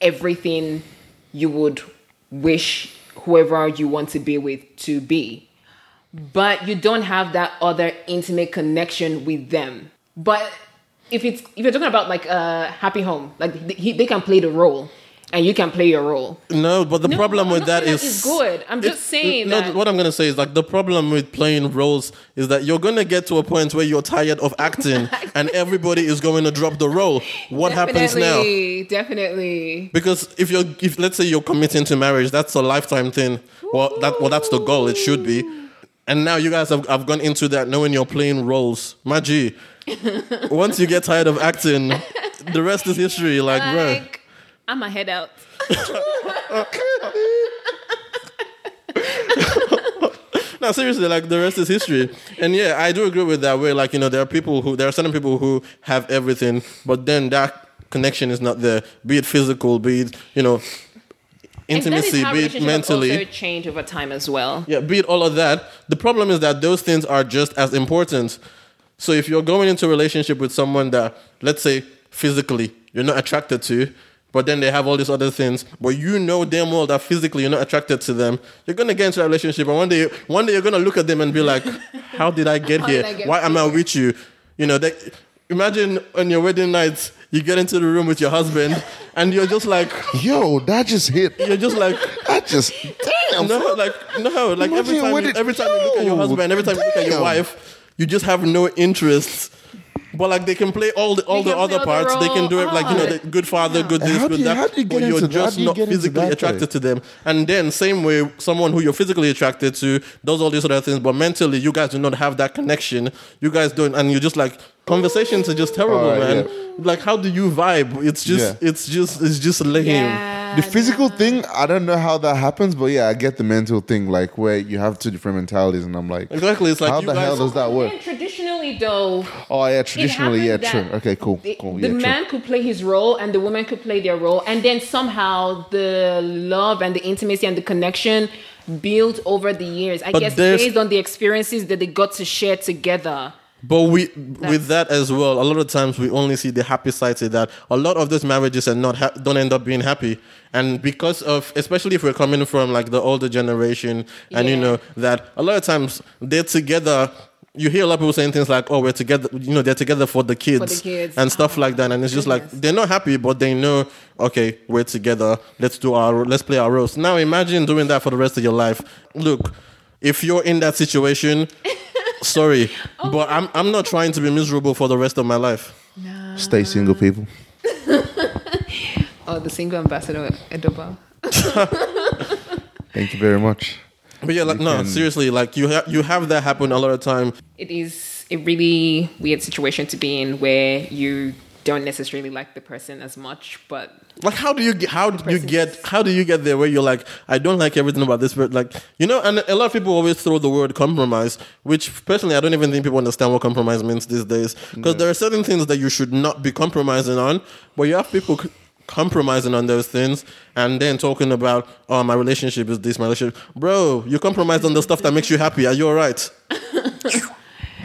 everything you would wish whoever you want to be with to be. But you don't have that other intimate connection with them. But if it's if you're talking about like a happy home, like they, they can play the role, and you can play your role. no, but the No, problem with that is that it's good. I'm just saying no. that- What I'm gonna say is like the problem with playing roles is that you're gonna get to a point where you're tired of acting, and everybody is going to drop the role. What happens now? Definitely, Definitely. Because if you're, if let's say you're committing to marriage, that's a lifetime thing. Well, that well, that's the goal. It should be. And now you guys have, have gone into that knowing you're playing roles. Magi, once you get tired of acting, the rest is history. Like, bro, I'm a head out. no, seriously, like the rest is history. And yeah, I do agree with that. Where like you know, there are people who there are certain people who have everything, but then that connection is not there. Be it physical, be it you know, And that is intimacy, be it mentally. also change over time as well. Yeah, be it all of that. The problem is that those things are just as important. So if you're going into a relationship with someone that, let's say, physically you're not attracted to, but then they have all these other things, but you know damn well that physically you're not attracted to them, you're gonna get into a relationship, and one day, one day you're gonna look at them and be like, "How did I get How here? I get Why am I with you?" You know, they, imagine on your wedding night, you get into the room with your husband, and you're just like, Yo, that just hit. you're just like. That just damn. No, like no, like every time, you, it- every time you look at your husband, every time you look at your wife, you just have no interest. But like they can play all the all They the can play other all the parts. They can do it like you know, the good father, ah. good this, good you, that. You but you're just you not physically attracted way? to them. And then same way, someone who you're physically attracted to does all these other things, but mentally you guys do not have that connection. You guys don't, and you're just like conversations are just terrible, Alright, man. Like how do you vibe? It's just, Yeah. it's just, it's just lame. Yeah. The physical thing, I don't know how that happens, but yeah, I get the mental thing, like where you have two different mentalities, and I'm like, Exactly. It's like how you the guys, hell does that work? Traditionally, though, Oh yeah, traditionally, yeah, true. Okay, cool, The, cool. the Yeah, true. man could play his role and the woman could play their role, and then somehow the love and the intimacy and the connection built over the years. I But guess based on the experiences that they got to share together. But we, with that as well, a lot of times we only see the happy sides of that. A lot of those marriages are not ha- don't end up being happy, and because of, especially if we're coming from like the older generation, and you know that a lot of times they're together. You hear a lot of people saying things like, "Oh, we're together," you know, they're together for the kids, kids. and stuff like that. And it's just like they're not happy, but they know, okay, we're together. Let's do our, let's play our roles. Now imagine doing that for the rest of your life. Look, if you're in that situation, sorry, oh. but I'm I'm not trying to be miserable for the rest of my life. Stay single, people. Oh, the single ambassador Edoba. Thank you very much. But yeah, like You no, can- seriously, like you ha- you have that happen a lot of time. It is a really weird situation to be in where you don't necessarily like the person as much, but Like how do you get, how do you get how do you get there where you're like I don't like everything about this but like you know and a lot of people always throw the word compromise which personally I don't even think people understand what compromise means these days. Because there are certain things that you should not be compromising on but you have people c- compromising on those things and then talking about oh my relationship is this my relationship bro you compromise on the stuff that makes you happy. Are you all right?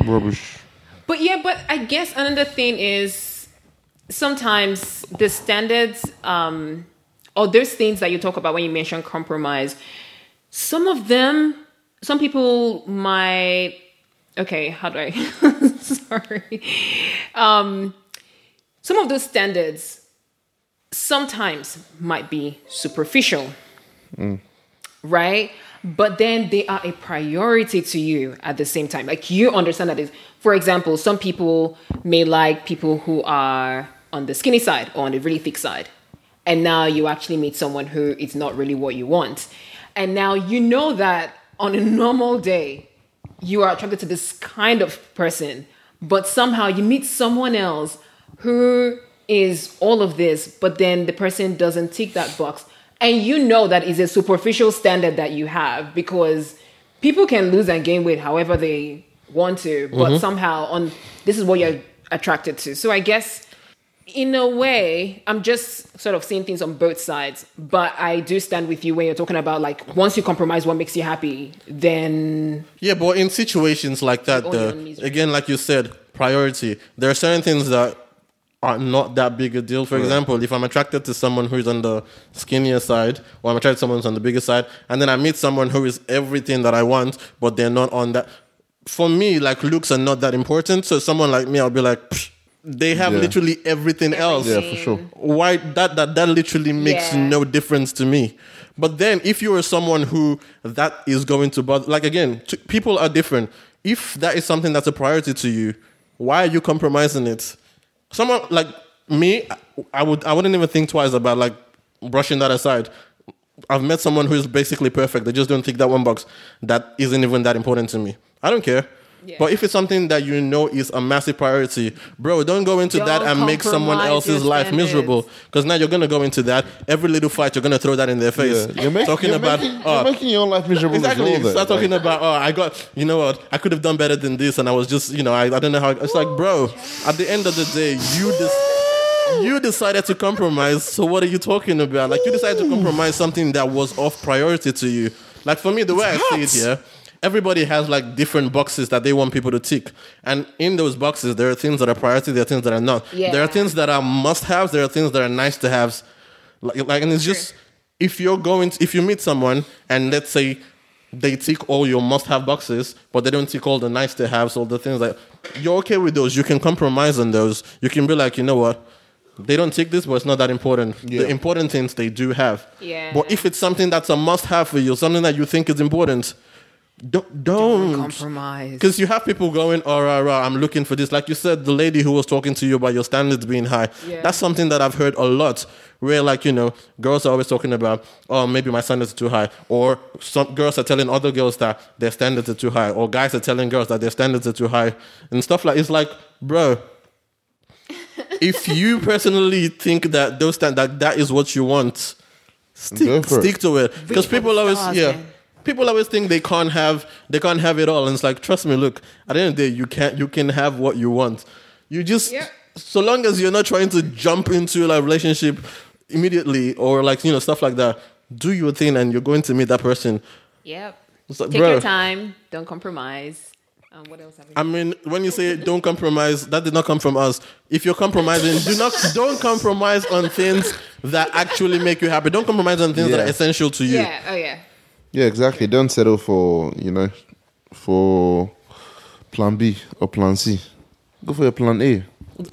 Rubbish. But yeah, but I guess another thing is sometimes the standards, um, or those things that you talk about when you mention compromise, some of them, some people might, okay, how do I, sorry. Um, some of those standards sometimes might be superficial, right? But then they are a priority to you at the same time. Like you understand that is, for example, some people may like people who are on the skinny side or on the really thick side. And now you actually meet someone who is not really what you want. And now you know that on a normal day, you are attracted to this kind of person, but somehow you meet someone else who is all of this, but then the person doesn't tick that box. And you know that is a superficial standard that you have because people can lose and gain weight however they want to, but mm-hmm. somehow on this is what you're attracted to. So I guess in a way, I'm just sort of seeing things on both sides, but I do stand with you when you're talking about like once you compromise what makes you happy, then Yeah, but in situations like that, the, again, like you said, priority. There are certain things that are not that big a deal. For example, if I'm attracted to someone who's on the skinnier side, or I'm attracted to someone who's on the bigger side, and then I meet someone who is everything that I want, but they're not on that. For me, like looks are not that important. So someone like me, I'll be like, "Psh, they have Yeah. literally everything else. Yeah, for sure. why that that that literally makes Yeah. no difference to me. But then if you are someone who that is going to bother like again t- people are different. If that is something that's a priority to you why are you compromising it? Someone like me I- i would i wouldn't even think twice about like brushing that aside. I've met someone who is basically perfect. They just don't tick that one box. That isn't even that important to me. I don't care Yeah. But if it's something that you know is a massive priority, bro, don't go into that Don't and make someone else's life miserable. Because now you're gonna go into that. Every little fight, you're gonna throw that in their face. Yeah. You're, making, talking you're, about making, oh, you're making your own life miserable. exactly. Well, Start though. talking about oh, I got you know what I could have done better than this, and I was just you know I, I don't know how. It's like bro, at the end of the day, you just. You decided to compromise, so what are you talking about? Like you decided to compromise something that was off priority to you. Like for me, the way I see it here, everybody has like different boxes that they want people to tick, and in those boxes, there are things that are priority, there are things that are not. Yeah. There are things that are must-haves, there are things that are nice to haves. Like, like, and it's just if you're going, to, if you meet someone and let's say they tick all your must-have boxes, but they don't tick all the nice to haves, all the things that you're okay with those. You can compromise on those. You can be like, you know what, they don't tick this, but it's not that important. Yeah. The important things they do have. Yeah. But if it's something that's a must-have for you, something that you think is important, don't don't, compromise. because you have people going, oh, rah, rah, I'm looking for this. Like you said, the lady who was talking to you about your standards being high. Yeah. That's something that I've heard a lot. Where, like, you know, girls are always talking about, oh, maybe my standards are too high. Or some girls are telling other girls that their standards are too high. Or guys are telling girls that their standards are too high. And stuff like It's like, bro, if you personally think that those stand, that, that is what you want, Go stick, it. stick to it. Because people always, stars, yeah man. People always think they can't have they can't have it all and it's like trust me look at the end of the day you can you can have what you want you just Yeah. so long as you're not trying to jump into like relationship immediately or like you know stuff like that do your thing and you're going to meet that person Yep. It's like, Take bro, your time. Don't compromise. Um, what else have we I mean, when you say don't compromise, that did not come from us. If you're compromising, do not don't compromise on things that actually make you happy. Don't compromise on things that are essential to you. Yeah. Oh yeah. Yeah, exactly. Don't settle for you know for plan B or plan C. Go for your plan A.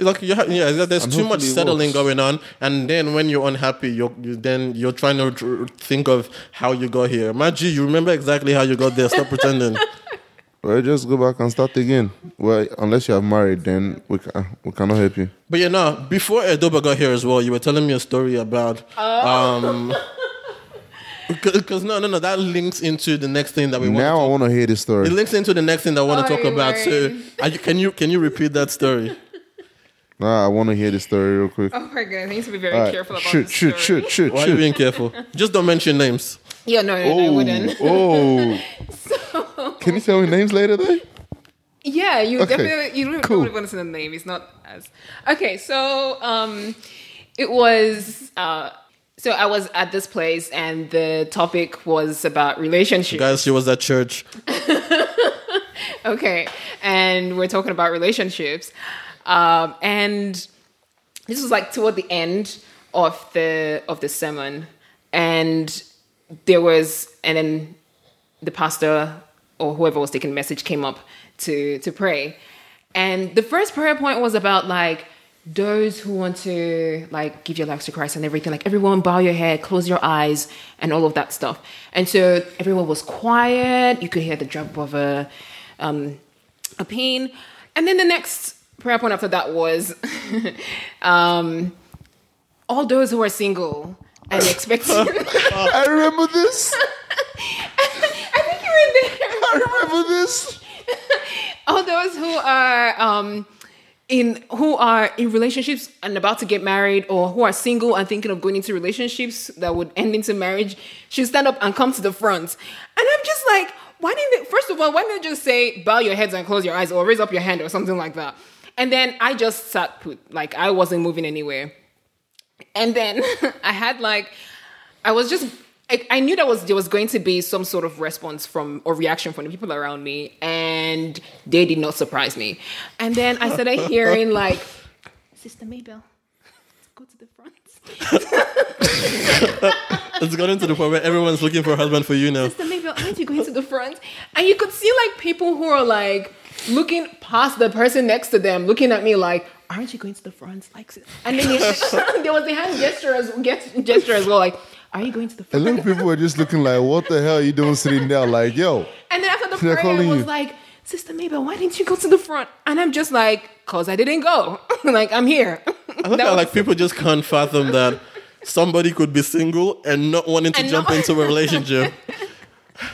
like you have, yeah, there's And too much settling going on, and then when you're unhappy, you're you, then you're trying to tr- think of how you got here. Maggie, you remember exactly how you got there. Stop pretending. Well, just go back and start again. Well, unless you are married, then we can, we cannot help you. But yeah, know, Before Edoba got here as well, you were telling me a story about um Because no, no, no, that links into the next thing that we want. Now I want to hear this story. It links into the next thing that I want to Oh, talk about. So, are you, can you can you repeat that story? Nah, I want to hear this story real quick. Oh my god, I need to be very All right, careful about shoot, this shoot, story. shoot, shoot, Why are you being careful? Just don't mention names. Yeah, no, no, no, I wouldn't. Oh, oh. Can you tell me names later, though? Yeah, you Okay, definitely you don't cool. probably want to say the name. It's not as okay. So um, it was uh, so I was at this place and the topic was about relationships. Guys, she was at church. Okay, and we're talking about relationships, um, and this was like toward the end of the of the sermon, and there was and then the pastor or whoever was taking the message came up to to pray, and the first prayer point was about like those who want to like give your lives to Christ and everything. Like everyone, bow your head, close your eyes, and all of that stuff. And so everyone was quiet. You could hear the drop of a um, a pin. And then the next prayer point after that was um, all those who are single and expecting. I remember this. I think you were in there. I remember this. all those who are um in who are in relationships and about to get married or who are single and thinking of going into relationships that would end into marriage should stand up and come to the front. And i'm just like why didn't they first of all why didn't they just say bow your heads and close your eyes or raise up your hand or something like that? And then i just sat put like i wasn't moving anywhere. And then I had like, I was just, I, I knew that was there was going to be some sort of response from or reaction from the people around me, and they did not surprise me. And then I started hearing like, Sister Mabel, go to the front. It's gotten to the point where everyone's looking for a husband for you now. Sister Mabel, aren't you going to the front? And you could see like people who are like looking past the person next to them, looking at me like, aren't you going to the front? Like, and then they- there was the hand gesture as, gest- gesture as well, like, are you going to the A front? lot of people were just looking like, what the hell are you doing sitting there? Like, yo, And then after the They're prayer, calling it was you. like, Sister Mabel, why didn't you go to the front? And I'm just like, cause I didn't go. like I'm here. I look at was- like people just can't fathom that somebody could be single and not wanting to And jump not- into a relationship.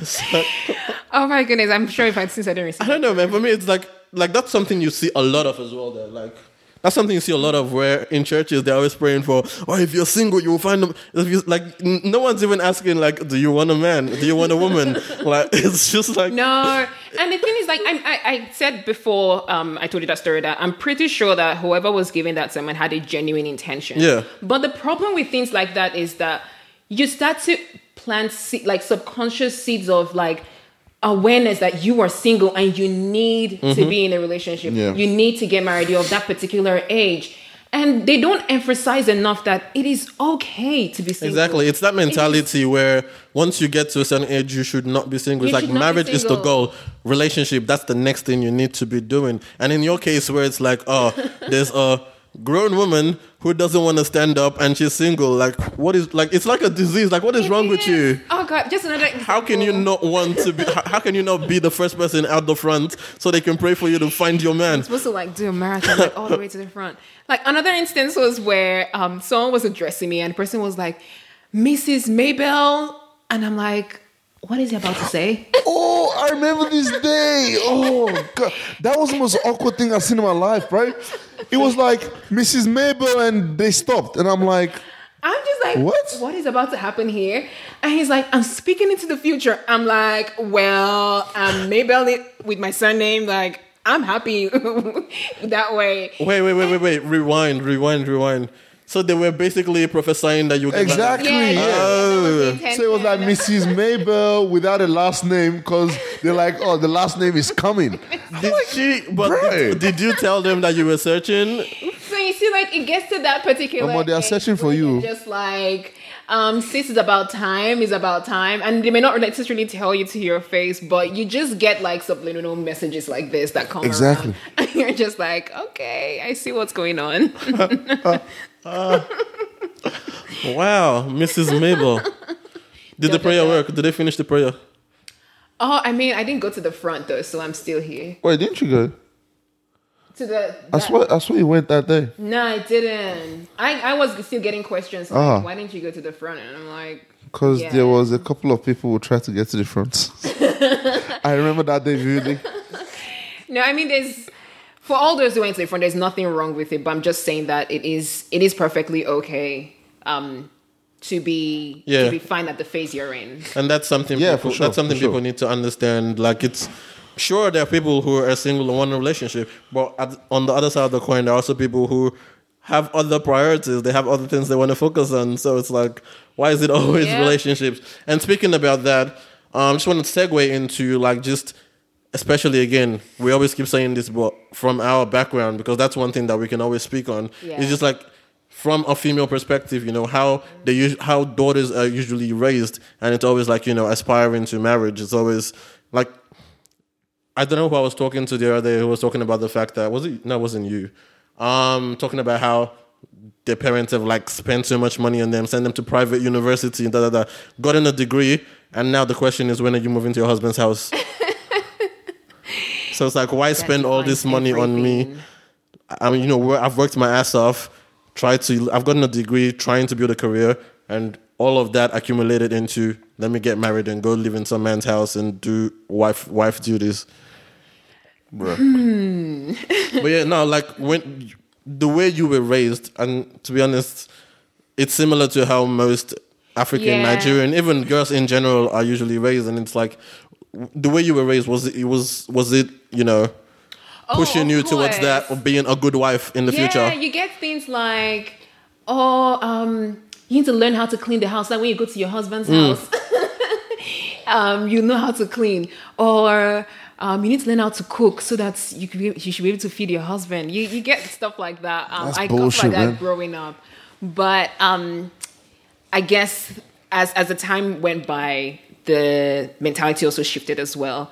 So, oh my goodness, I'm sure if I'd since I didn't I don't know, man. For me, it's like like that's something you see a lot of as well. There, like that's something you see a lot of where in churches they're always praying for. Oh, if you're single, you will find them. If you like, n- no one's even asking like, do you want a man? Do you want a woman? like it's just like No, and the thing is, like I'm, I, I said before, um, I told you that story that I'm pretty sure that whoever was giving that sermon had a genuine intention. Yeah. But the problem with things like that is that you start to plant se- like subconscious seeds of like awareness that you are single and you need to mm-hmm. be in a relationship. Yeah. You need to get married. You're of that particular age. And they don't emphasize enough that it is okay to be single. Exactly. It's that mentality where once you get to a certain age, you should not be single. It's like should not be marriage is the goal. Relationship, that's the next thing you need to be doing. And in your case, where it's like, oh, there's a grown woman who doesn't want to stand up and she's single. Like, what is, like, it's like a disease. Like, what is wrong with you? Oh God! Just another. How can you not want to be, how how can you not be the first person out the front so they can pray for you to find your man? supposed to like do a marathon like all the way to the front. Like another instance was where um someone was addressing me and the person was like, Mrs. Mabel, and I'm like, what is he about to say? oh, I remember this day. Oh, God. That was the most awkward thing I've seen in my life, right? It was like Mrs. Mabel and they stopped. And I'm like, I'm just like, What? What is about to happen here? And he's like, I'm speaking into the future. I'm like, well, um, Mabel with my surname, like, I'm happy that way. Wait, wait, wait, wait, wait. Rewind, rewind, rewind. So they were basically prophesying that you get married. Exactly. Yeah, yeah. that was so it was like Mrs. Mabel without a last name because they're like, oh, the last name is coming. Did she? But did, did you tell them that you were searching? So you see, like it gets to that particular. Omo, they are searching for you. Just like, um, sis is about time, is about time, and they may not necessarily tell you to your face, but you just get like subliminal messages like this that come Exactly. around, and you're just like, okay, I see what's going on. Wow, Mrs. Mabel. Did the prayer work? Did they finish the prayer? oh, I mean, I didn't go to the front though, so I'm still here. Wait, didn't you go? To the. I swear, I swear you went that day. No, I didn't. I, I was still getting questions like, Ah. why didn't you go to the front? And I'm like, because Yeah. there was a couple of people who tried to get to the front. I remember that day vividly. No, I mean, there's for all those who went to the front, there's nothing wrong with it. But I'm just saying that it is it is perfectly okay um, to be Yeah. to be fine at the phase you're in. and that's something Yeah, people, for sure, that's something for sure. people need to understand like it's sure there are people who are single and want a relationship but at, on the other side of the coin there are also people who have other priorities they have other things they want to focus on so it's like why is it always Yeah. relationships and speaking about that um just want to segue into like just especially again we always keep saying this but from our background because that's one thing that we can always speak on Yeah. it's just like from a female perspective, you know how they us- how daughters are usually raised, and it's always like you know aspiring to marriage. It's always like I don't know who I was talking to the other day who was talking about the fact that was it no, it wasn't you. Um, talking about how their parents have like spent so much money on them, send them to private university, da da da, gotten a degree, and now the question is when are you moving to your husband's house? so it's like why spend all this money on me? I mean, you know, I've worked my ass off, tried to, I've gotten a degree, trying to build a career, and all of that accumulated into let me get married and go live in some man's house and do wife wife duties. Bruh. But yeah, no, like when the way you were raised, and to be honest, it's similar to how most African, Yeah. Nigerian, even girls in general are usually raised, and it's like the way you were raised was it was was it you know Oh, pushing you towards that course. of being a good wife in the yeah, future. you get things like, oh, um, you need to learn how to clean the house. Like when you go to your husband's Mm. house, um, you know how to clean, or um, you need to learn how to cook so that you can be, you should be able to feed your husband. You you get stuff like that. Um, That's I got bullshit, like that man. growing up, but um, I guess as as the time went by, the mentality also shifted as well.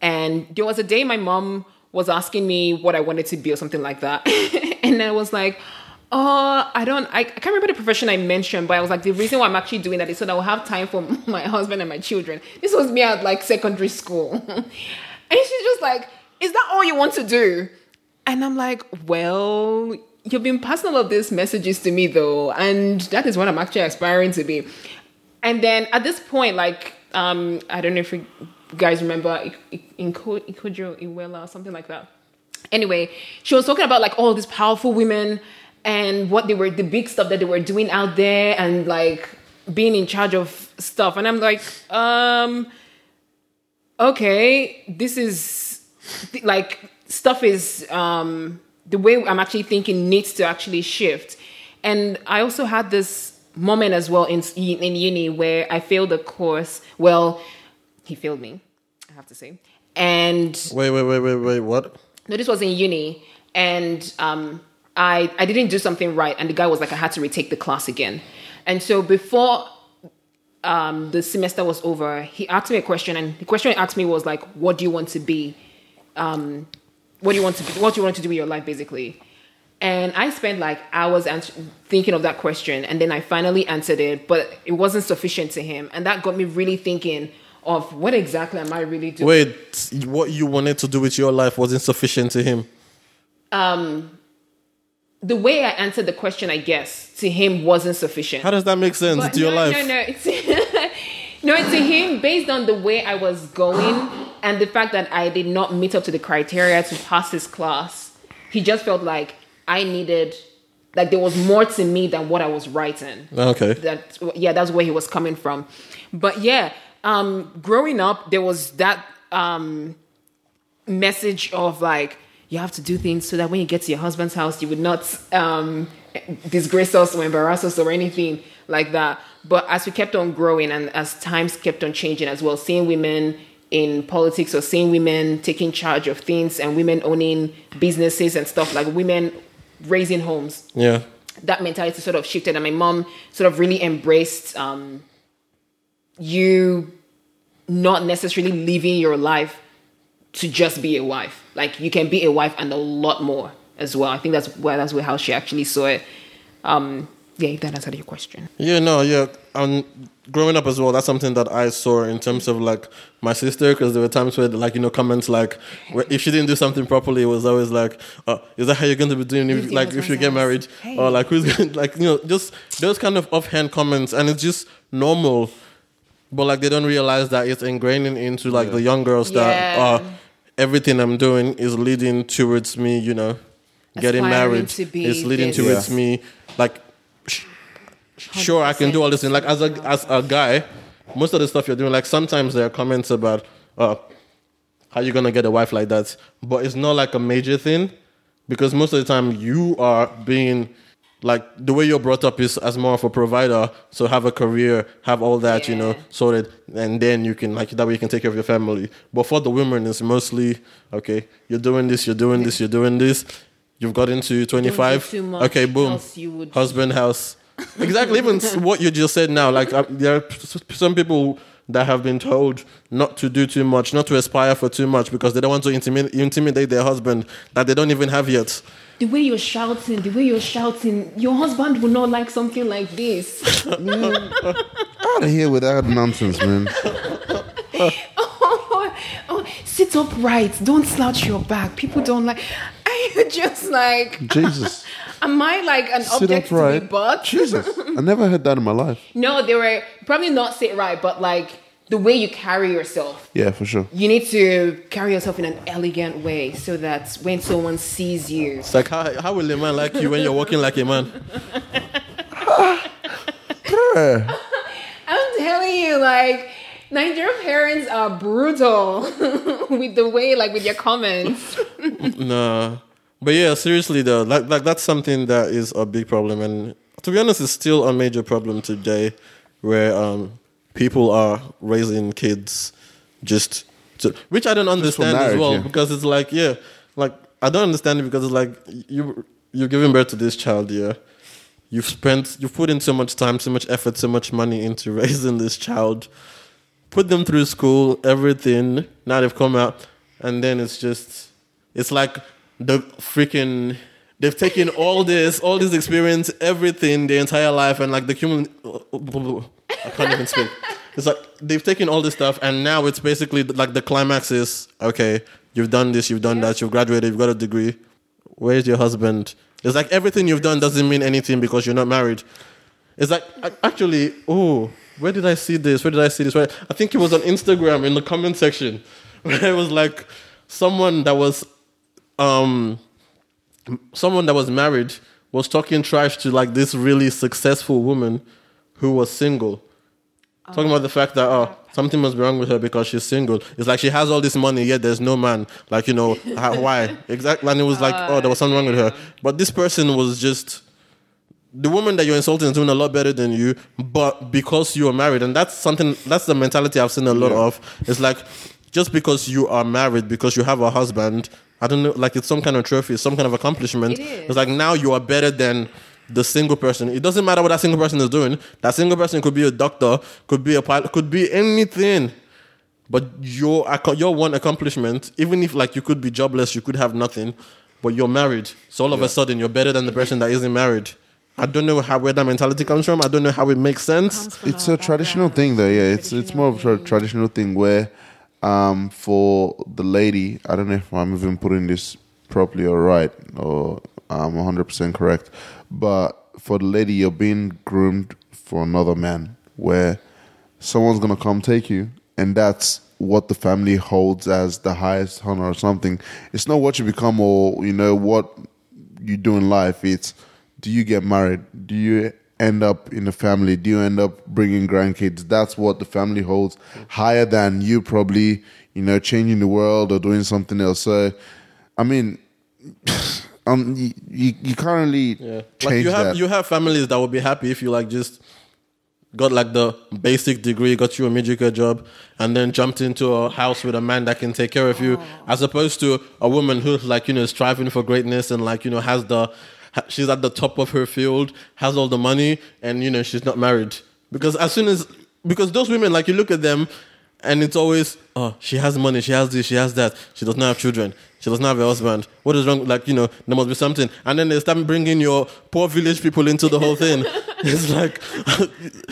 And there was a day my mom was asking me what I wanted to be or something like that, and I was like. Oh, I don't. I, I can't remember the profession I mentioned, but I was like, the reason why I'm actually doing that is so that I'll have time for my husband and my children. This was me at like secondary school, and she's just like, "Is that all you want to do?" And I'm like, well, you've been passing all of these messages to me though, and that is what I'm actually aspiring to be. And then at this point, like, um, I don't know if you guys remember Okonjo-Iweala or something like that. Anyway, she was talking about like all these powerful women and what they were, the big stuff that they were doing out there, and like being in charge of stuff. And I'm like, um, okay, this is like stuff is um the way I'm actually thinking needs to actually shift. And I also had this moment as well in in uni where I failed a course. Well, he failed me, I have to say. And Wait, wait, wait, wait, wait. What? no, this was in uni, and um, I I didn't do something right, and the guy was like, I had to retake the class again, and so before um, the semester was over, he asked me a question, and the question he asked me was like, "What do you want to be? Um, what do you want to be? What do you want to do with your life, basically?" And I spent like hours ans- thinking of that question, and then I finally answered it, but it wasn't sufficient to him, and that got me really thinking of what exactly am I really doing? Wait, what you wanted to do with your life wasn't sufficient to him. Um, the way I answered the question, I guess, to him wasn't sufficient. How does that make sense But to your life? No, no, it's no, to him, based on the way I was going and the fact that I did not meet up to the criteria to pass his class, he just felt like I needed, like there was more to me than what I was writing. Okay. That yeah, that's where he was coming from. But yeah, um, growing up, there was that um, message of like you have to do things so that when you get to your husband's house, you would not um, disgrace us or embarrass us or anything like that. But as we kept on growing and as times kept on changing as well, seeing women in politics or seeing women taking charge of things and women owning businesses and stuff like women raising homes Yeah. that mentality sort of shifted and my mom sort of really embraced um, you not necessarily living your life to just be a wife like you can be a wife and a lot more as well i think that's where that's where how she actually saw it um, yeah, that answered your question. Yeah, no, yeah. Um, growing up as well, that's something that I saw in terms of like my sister, because there were times where, like, you know, comments like, where if she didn't do something properly, it was always like, oh, is that how you're going to be doing, if, like, if you get married? Hey. Or like, who's going like, you know, just those kind of offhand comments, and it's just normal. But like, they don't realize that it's ingraining into like the young girls that Yeah. uh, everything I'm doing is leading towards me, you know, getting Aspiring married. to be It's leading this. towards Yeah. me, like, sure I can do all this thing. Like as a as a guy, most of the stuff you're doing, like sometimes there are comments about uh how you gonna get a wife like that. But it's not like a major thing because most of the time you are being like the way you're brought up is as more of a provider. So have a career, have all that, you know, sorted, and then you can like that way you can take care of your family. But for the women, it's mostly okay. You're doing this, you're doing this, you're doing this. You've got into 25. too much, okay, boom. else you would- Husband, house. Exactly. Even what you just said now. Like uh, there are some people that have been told not to do too much, not to aspire for too much because they don't want to intimidate, intimidate their husband that they don't even have yet. The way you're shouting, the way you're shouting, your husband will not like something like this. Out of here with that nonsense, man. oh, oh, sit upright. Don't slouch your back. People don't like. Are you just like? Jesus. Am I like an Sit object to be upright. bought? Jesus. I never heard that in my life. No, they were probably not sit right, but like the way you carry yourself. Yeah, for sure. You need to carry yourself in an elegant way so that when someone sees you, It's like how, how will a man like you when you're walking like a man? I'm telling you, like Nigerian parents are brutal with the way, like with your comments. No. But yeah, seriously though, like like that's something that is a big problem and to be honest it's still a major problem today where um people are raising kids just to, which I don't understand as well yeah. because it's like yeah, like I don't understand it because it's like you you're giving birth to this child, yeah. You've spent you've put in so much time, so much effort, so much money into raising this child. Put them through school, everything. Now they've come out and then it's just it's like the freaking they've taken all this, all this experience, everything, their entire life, and like the human I can't even speak. It's like they've taken all this stuff and now it's basically like the climax is okay, you've done this, you've done that, you've graduated, you've got a degree. Where's your husband? It's like everything you've done doesn't mean anything because you're not married. It's like actually, oh, where did I see this? Where did I see this? Where, I think it was on Instagram in the comment section where it was like someone that was um someone that was married was talking trash to like this really successful woman who was single. Talking about the fact that oh, oh something must be wrong with her because she's single. It's like she has all this money yet there's no man. Like you know how, why exactly? And it was like oh there was something wrong with her. Oh. But this person was just the woman that you're insulting is doing a lot better than you, but because you are married, and that's something that's the mentality I've seen a lot of. It's like just because you are married, because you have a husband, I don't know, like it's some kind of trophy, some kind of accomplishment. It is. It's like now you are better than the single person. It doesn't matter what that single person is doing. That single person could be a doctor, could be a pilot, could be anything. But your your one accomplishment, even if like you could be jobless, you could have nothing, but you're married. So all of a sudden you're better than the person that isn't married. I don't know how where that mentality comes from. I don't know how it makes sense. It's a traditional thing, though. Yeah, it's it's more of a tra- traditional thing where, um, for the lady, I don't know if I'm even putting this properly or right or I'm 100 percent correct, but for the lady, you're being groomed for another man, where someone's gonna come take you, and that's what the family holds as the highest honor or something. It's not what you become or you know what you do in life. It's do you get married? Do you end up in a family? Do you end up bringing grandkids? That's what the family holds higher than you probably, you know, changing the world or doing something else. So, I mean, um, you, you, you can't really Yeah. Like change you have that. you have families that would be happy if you like just got like the basic degree, got you a mediocre job, and then jumped into a house with a man that can take care of you, as opposed to a woman who's like you know striving for greatness and like you know has the she's at the top of her field, has all the money, and you know she's not married because as soon as because those women like you look at them. and it's always oh she has money, she has this, she has that, she does not have children, she does not have a husband. What is wrong? Like you know, there must be something. And then they start bringing your poor village people into the whole thing. it's like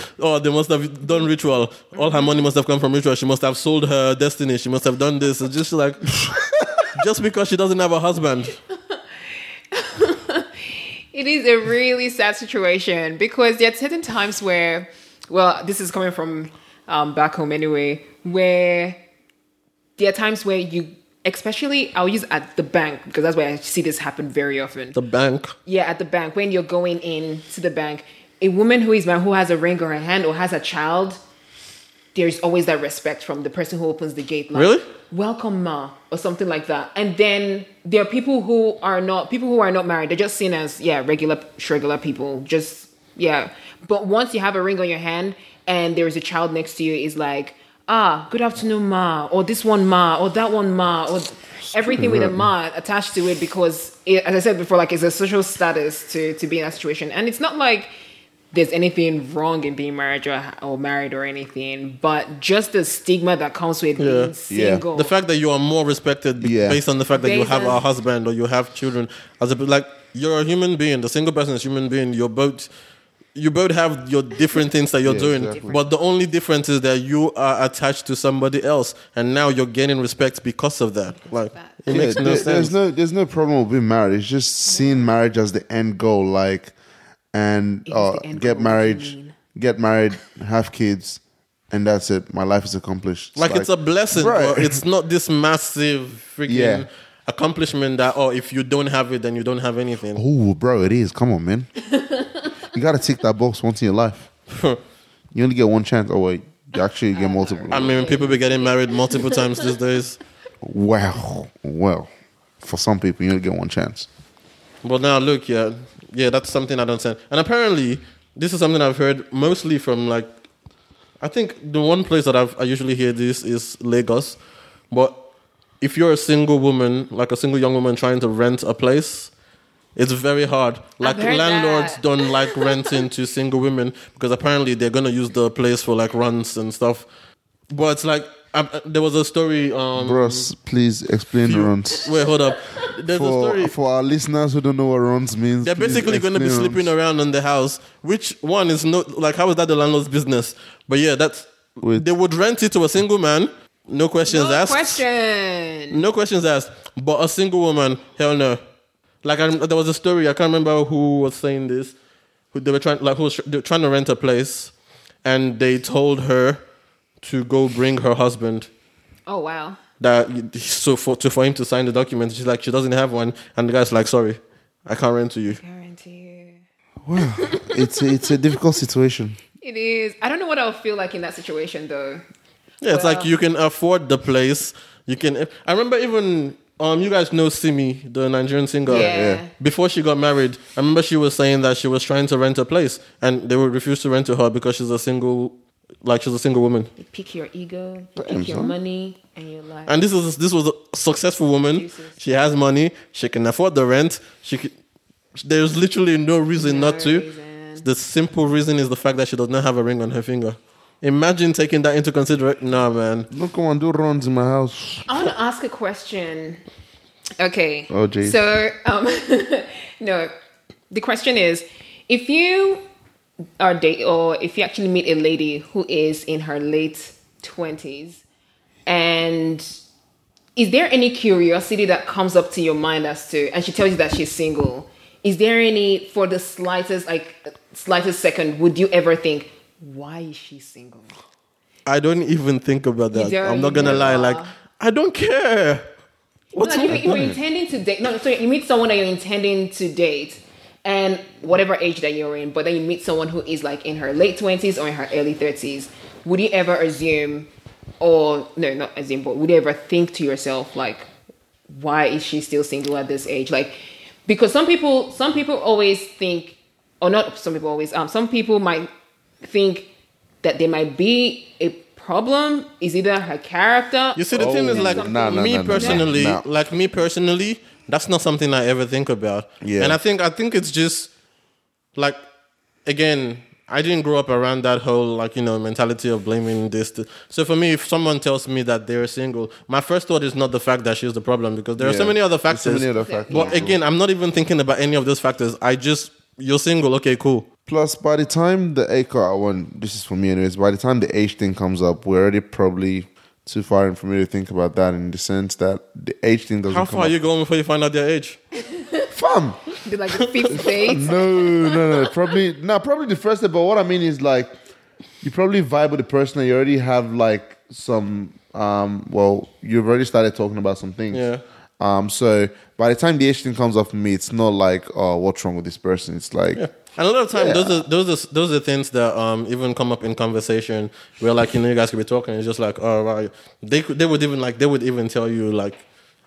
oh they must have done ritual. All her money must have come from ritual. She must have sold her destiny. She must have done this. It's just like just because she doesn't have a husband. It is a really sad situation because there are certain times where, well, this is coming from um, back home anyway, where there are times where you, especially, I'll use at the bank because that's where I see this happen very often. The bank. Yeah, at the bank when you're going in to the bank, a woman who is married, who has a ring on her hand or has a child, there's always that respect from the person who opens the gate. Like, Really? Welcome, ma, or something like that. And then there are people who are not people who are not married. They're just seen as yeah regular regular people. Just yeah. But once you have a ring on your hand and there is a child next to you, is like ah good afternoon, ma, or this one, ma, or that one, ma, or everything with a ma attached to it because it, as I said before, like it's a social status to to be in that situation, and it's not like there's anything wrong in being married or, or married or anything, but just the stigma that comes with Yeah. being Yeah. single. The fact that you are more respected Yeah. based on the fact that you have on- a husband or you have children, as a like you're a human being. The single person is a human being. You're both. You both have your different things that you're Yeah, doing, exactly. but the only difference is that you are attached to somebody else, and now you're gaining respect because of that. Like it Yeah, makes no there- sense. There's no there's no problem with being married. It's just seeing marriage as the end goal, like and uh, get goal, what do you married, get married, have kids, and that's it. My life is accomplished. like, it's a blessing, Right. but it's not this massive freaking Yeah. accomplishment that oh, if you don't have it, then you don't have anything. Oh, bro, it is. Come on, man. you gotta tick that box once in your life. You only get one chance. Oh wait, you actually get multiple. I mean, people be getting married multiple times these days. Wow. Well, for some people, you only get one chance. But now look, yeah, yeah, that's something I don't understand. And apparently, this is something I've heard mostly from like, I think the one place that I've, I usually hear this is Lagos. But if you're a single woman, like a single young woman trying to rent a place, it's very hard. Like landlords that. don't like renting to single women because apparently they're gonna use the place for like runs and stuff. But it's like um, there was a story. Um, Bros, please explain few- runs. Wait, hold up. There's a story. For, for our listeners who don't know what runs means, They're basically going to be explain sleeping runs. around in the house, which one is not like how is that the landlord's business? But yeah, that's Wait. they would rent it to a single man, no questions no asked, question. no questions asked. But a single woman, hell no. Like I, there was a story I can't remember who was saying this. Who they were trying like who was they were trying to rent a place, and they told her to go bring her husband. Oh wow. That so for to for him to sign the document, she's like she doesn't have one, and the guy's like, sorry, I can't rent to you. Guarantee. Wow, it's a, it's a difficult situation. It is. I don't know what I'll feel like in that situation though. Yeah, it's like you can afford the place. You can. I remember even um, you guys know Simi, the Nigerian singer. Yeah. yeah. Before she got married, I remember she was saying that she was trying to rent a place, and they would refuse to rent to her because she's a single, like she's a single woman. You pick your ego, you pick your money, and your life. And this is this was a successful woman. Jesus. She has money. She can afford the rent. She. Can, there's literally no reason No not to. reason. The simple reason is the fact that she does not have a ring on her finger. Imagine taking that into consideration. Nah, man. Don't come and do runs in my house. I want to ask a question. Okay. Oh, geez. So, um, no, the question is, if you are date or if you actually meet a lady who is in her late twenties, and is there any curiosity that comes up to your mind as to, and she tells you that she's single? Is there any for the slightest like slightest second would you ever think why is she single? I don't even think about that. I'm not gonna lie. Like I don't care. What's like you, you're intending to date. No, so you meet someone that you're intending to date, and whatever age that you're in, but then you meet someone who is like in her late twenties or in her early thirties. Would you ever assume, or no, not assume, but would you ever think to yourself like, why is she still single at this age? Like, because some people, some people always think, or not some people always, um, some people might think that there might be a problem. Is either her character. You see, the thing is Oh, like nah, nah, me nah, nah, personally, nah. like me personally, that's not something I ever think about. Yeah. and I think I think it's just like again, I didn't grow up around that whole like you know mentality of blaming this. th- So for me, if someone tells me that they're single, my first thought is not the fact that she's the problem because there are so many other factors. So many other factors. But again, I'm not even thinking about any of those factors. I just you're single, okay, cool. Plus, by the time the A I want this is for me anyways. By the time the age thing comes up, we're already probably too far in for me to think about that. In the sense that the age thing doesn't. How come far are up. you going before you find out their age? Fam, Be like the fifth date. no, no, no. Probably no. Probably the first step. But what I mean is like, you probably vibe with the person and you already have like some. Um, well, you've already started talking about some things. Yeah. Um. So by the time the age thing comes off me, it's not like, oh, what's wrong with this person? It's like, And a lot of time, Yeah. those are those are those are things that um even come up in conversation where like you know you guys could be talking. It's just like oh right, they could they would even like they would even tell you like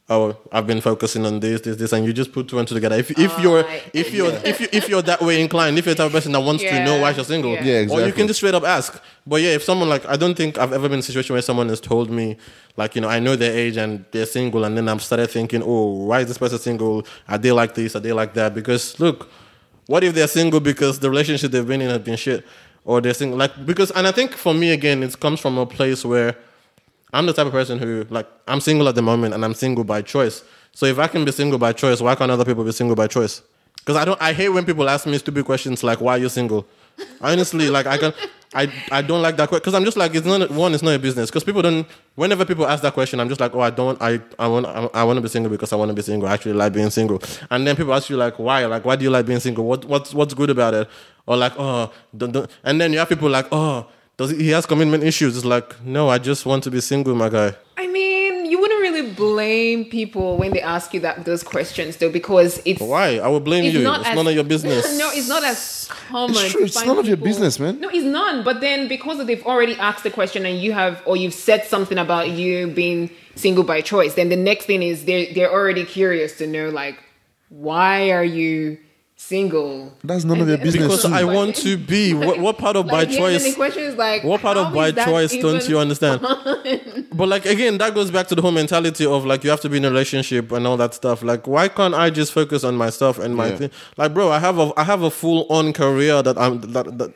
oh I've been focusing on this this this and you just put two and two together. If if you're oh, Right. if you're if you if you're that way inclined, if you're the type of person that wants to know why you're single, Yeah. Yeah, or you can just straight up ask. But yeah, if someone like I don't think I've ever been in a situation where someone has told me like you know I know their age and they're single and then I've started thinking oh why is this person single? Are they like this? Are they like that? Because look. What if they're single because the relationship they've been in has been shit, or they're single like because and I think for me again it comes from a place where I'm the type of person who like I'm single at the moment and I'm single by choice. So if I can be single by choice, why can't other people be single by choice? Because I don't I hate when people ask me stupid questions like why are you single. Honestly, like I can I I don't like that question because I'm just like it's not one it's not a business because people don't whenever people ask that question I'm just like oh I don't I I want I, want to be single because I want to be single I actually like being single and then people ask you like why like why do you like being single what what's what's good about it or like oh don't, don't. and then you have people like oh does he, he has commitment issues it's like no I just want to be single my guy I mean, you wouldn't really blame people when they ask you that those questions, though, because it's why I would blame it's you not it's as, none of your business no, it's not as common. It's true, it's find none of your business, man. No, it's none. But then because they've already asked the question and you have, or you've said something about you being single by choice, then the next thing is they're they're already curious to know like, why are you single? That's none of your business. because too. I want to be what, what part of by Like, the end of the choice question is like, What part of by choice don't you understand? but like again, that goes back to the whole mentality of like you have to be in a relationship and all that stuff. Like, why can't I just focus on myself and my Yeah. thing? Like, bro, I have a I have a full on career that I'm that, that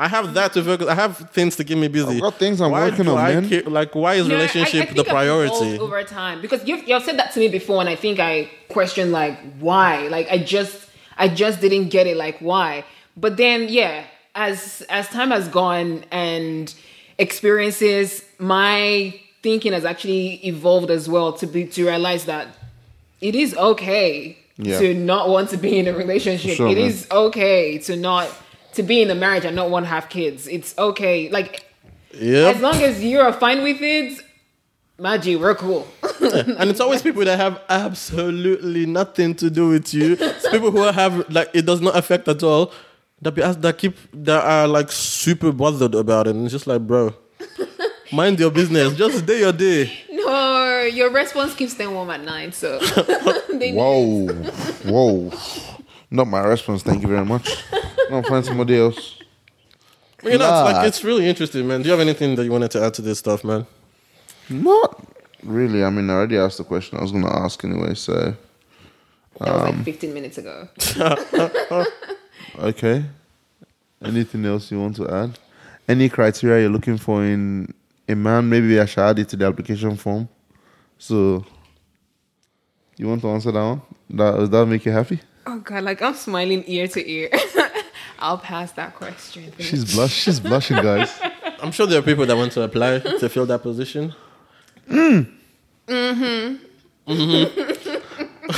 I have that to focus. I have things to keep me busy. I've got things I'm Why working on, I man. care- like, why is No, I- I relationship think the I've priority? over time because you've, you've said that to me before, and I think I questioned like why. Like I just I just didn't get it. Like why? But then yeah, as as time has gone and experiences, my thinking has actually evolved as well to be to realize that it is okay Yeah. to not want to be in a relationship. Sure, It man. is okay to not to be in a marriage and not want to have kids. It's okay. Like Yep. as long as you're fine with it, Maggie, we're cool. and it's always people that have absolutely nothing to do with you. It's people who have like it does not affect at all. That be asked that keep that are like super bothered about it, and it's just like, bro, mind your business. Just day your day. no, your response keeps them warm at night. So Whoa, whoa. Not my response. Thank you very much. I'll find somebody else. You know, it's like it's really interesting, man. Do you have anything that you wanted to add to this stuff, man? Not really. I mean, I already asked the question I was going to ask anyway. So, That was Um, like 15 minutes ago. okay. Anything else you want to add? Any criteria you're looking for in a man? Maybe I should add it to the application form. So, you want to answer that one? That, does that make you happy? Oh god, like I'm smiling ear to ear. I'll pass that question. She's blush. She's blushing, guys. I'm sure there are people that want to apply to fill that position.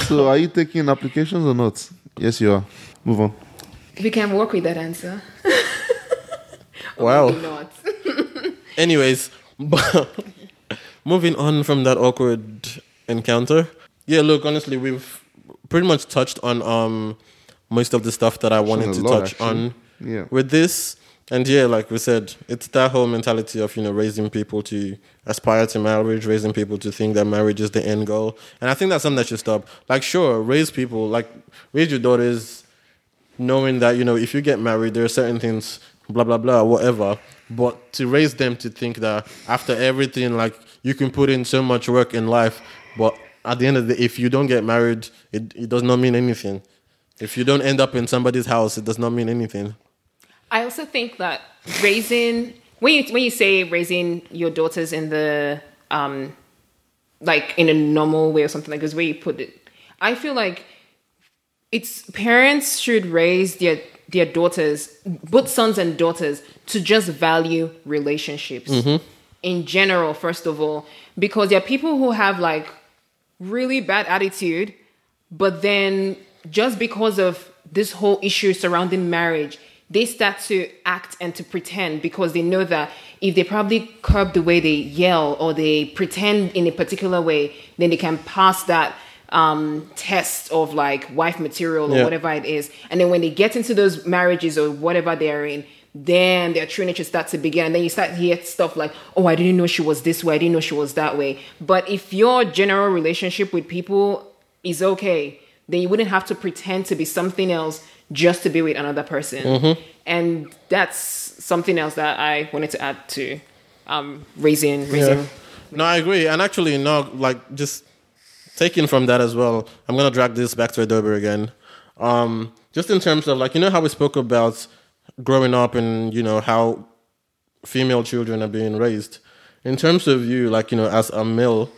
So, are you taking applications or not? Yes, you are. Move on. we can work with that answer. Or Wow. maybe not. Anyways, moving on from that awkward encounter. Yeah, look, honestly, we've pretty much touched on um most of the stuff that I wanted to lot, touch actually. on Yeah. with this. And yeah, like we said, it's that whole mentality of, you know, raising people to aspire to marriage, raising people to think that marriage is the end goal. And I think that's something that should stop. Like, sure, raise people, like, raise your daughters knowing that, you know, if you get married, there are certain things, blah, blah, blah, whatever. But to raise them to think that after everything, like, you can put in so much work in life, but at the end of the day, if you don't get married, it, it does not mean anything. If you don't end up in somebody's house, it does not mean anything. I also think that raising when you when you say raising your daughters in the um like in a normal way or something like this way you put it, I feel like it's parents should raise their their daughters, both sons and daughters, to just value relationships in general. First of all, because there are people who have like really bad attitude, but then just because of this whole issue surrounding marriage, they start to act and to pretend because they know that if they probably curb the way they yell or they pretend in a particular way, then they can pass that um, test of like wife material or Yeah. whatever it is. And then when they get into those marriages or whatever they're in, then their true nature starts to begin. And then you start to hear stuff like, oh, I didn't know she was this way. I didn't know she was that way. But if your general relationship with people is okay, then you wouldn't have to pretend to be something else just to be with another person. And that's something else that I wanted to add to um, raising, raising. Yeah. No, I agree. And actually, no, like just taking from that as well, I'm gonna drag this back to Adobe again. Um, just in terms of like, you know how we spoke about growing up and you know how female children are being raised. In terms of you, like you know, as a male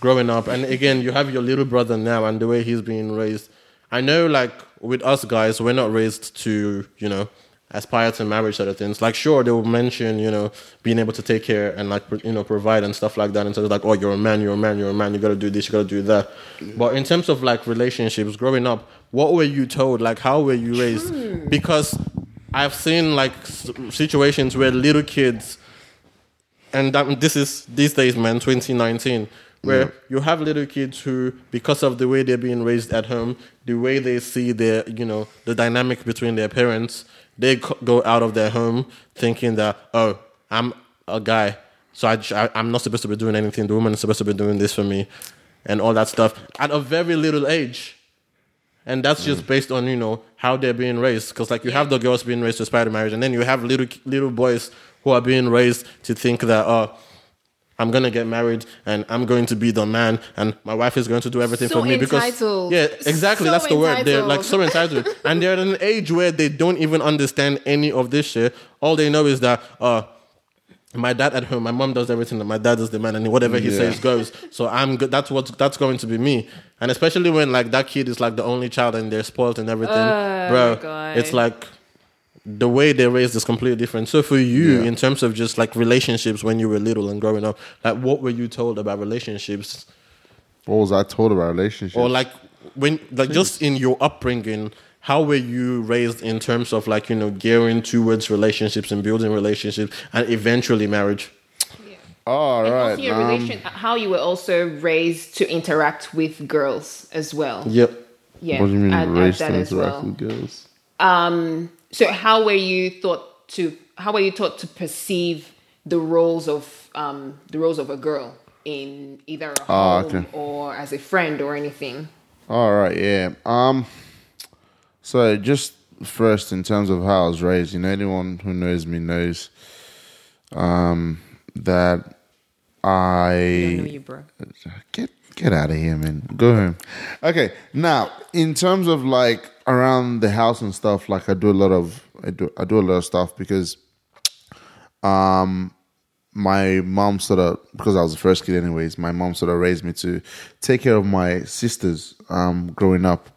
growing up, and again, you have your little brother now and the way he's being raised. I know, like with us guys, we're not raised to you know aspire to marriage sort of things. Like, sure, they will mention you know being able to take care and like you know provide and stuff like that. And so it's like, oh, you're a man, you're a man, you're a man. You got to do this, you got to do that. But in terms of like relationships, growing up, what were you told? Like, how were you raised? Because I've seen like situations where little kids and that, this is these days, man, 2019, where you have little kids who, because of the way they're being raised at home, the way they see their, you know, the dynamic between their parents, they go out of their home thinking that, oh, I'm a guy, so I'm not supposed to be doing anything. The woman is supposed to be doing this for me, and all that stuff at a very little age. And that's just mm. based on you know how they're being raised. Because like you have the girls being raised to aspire to marriage, and then you have little little boys who are being raised to think that oh, I'm gonna get married and I'm going to be the man, and my wife is going to do everything So for me entitled. because yeah, exactly. So that's the word. They're like so entitled, and they're at an age where they don't even understand any of this shit. All they know is that uh my dad at home, my mom does everything, and my dad is the man, and whatever he Yeah. says goes. So I'm good. That's what that's going to be me. And especially when like that kid is like the only child and they're spoiled and everything, bro. Oh God. It's like the way they're raised is completely different. So for you, Yeah. in terms of just like relationships when you were little and growing up, like what were you told about relationships, What was I told about relationships? or like when like just in your upbringing? How were you raised in terms of like you know gearing towards relationships and building relationships and eventually marriage? All And right. also your um, relation, how you were also raised to interact with girls as well. Yep. Yeah, what do you mean add- add race that to interact well. with girls? Um, so how were you thought to how were you taught to perceive the roles of um, the roles of a girl in either a Ah, home okay. or as a friend or anything? All right, yeah. Um, so just first, in terms of how I was raised, you know, anyone who knows me knows, um, that I I know you, bro. get get out of here, man. Go home. Okay, now in terms of like around the house and stuff, like I do a lot of I do I do a lot of stuff because, um, my mom sort of because I was the first kid, anyways. My mom sort of raised me to take care of my sisters, um, growing up,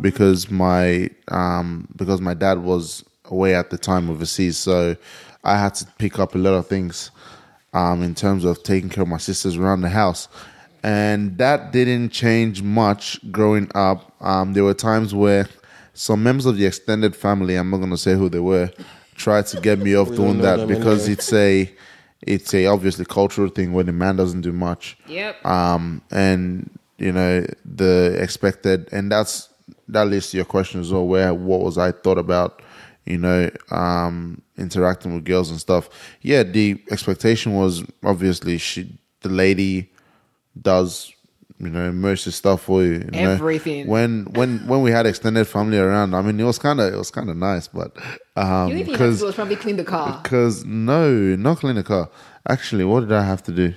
because my um because my dad was away at the time overseas, so I had to pick up a lot of things um, in terms of taking care of my sisters around the house. And that didn't change much growing up. Um, there were times where some members of the extended family, I'm not going to say who they were, tried to get me off doing that because anyway. it's a it's a obviously cultural thing where the man doesn't do much Yep. um, and you know the expected, and that's that leads to your question as well. Where what was I thought about, you know, um, interacting with girls and stuff? Yeah, the expectation was obviously she, the lady, does you know most of the stuff for you. you know. Everything. When when when we had extended family around, I mean, it was kind of it was kind of nice, but um, you because was probably clean the car. because no, not clean the car. Actually, what did I have to do?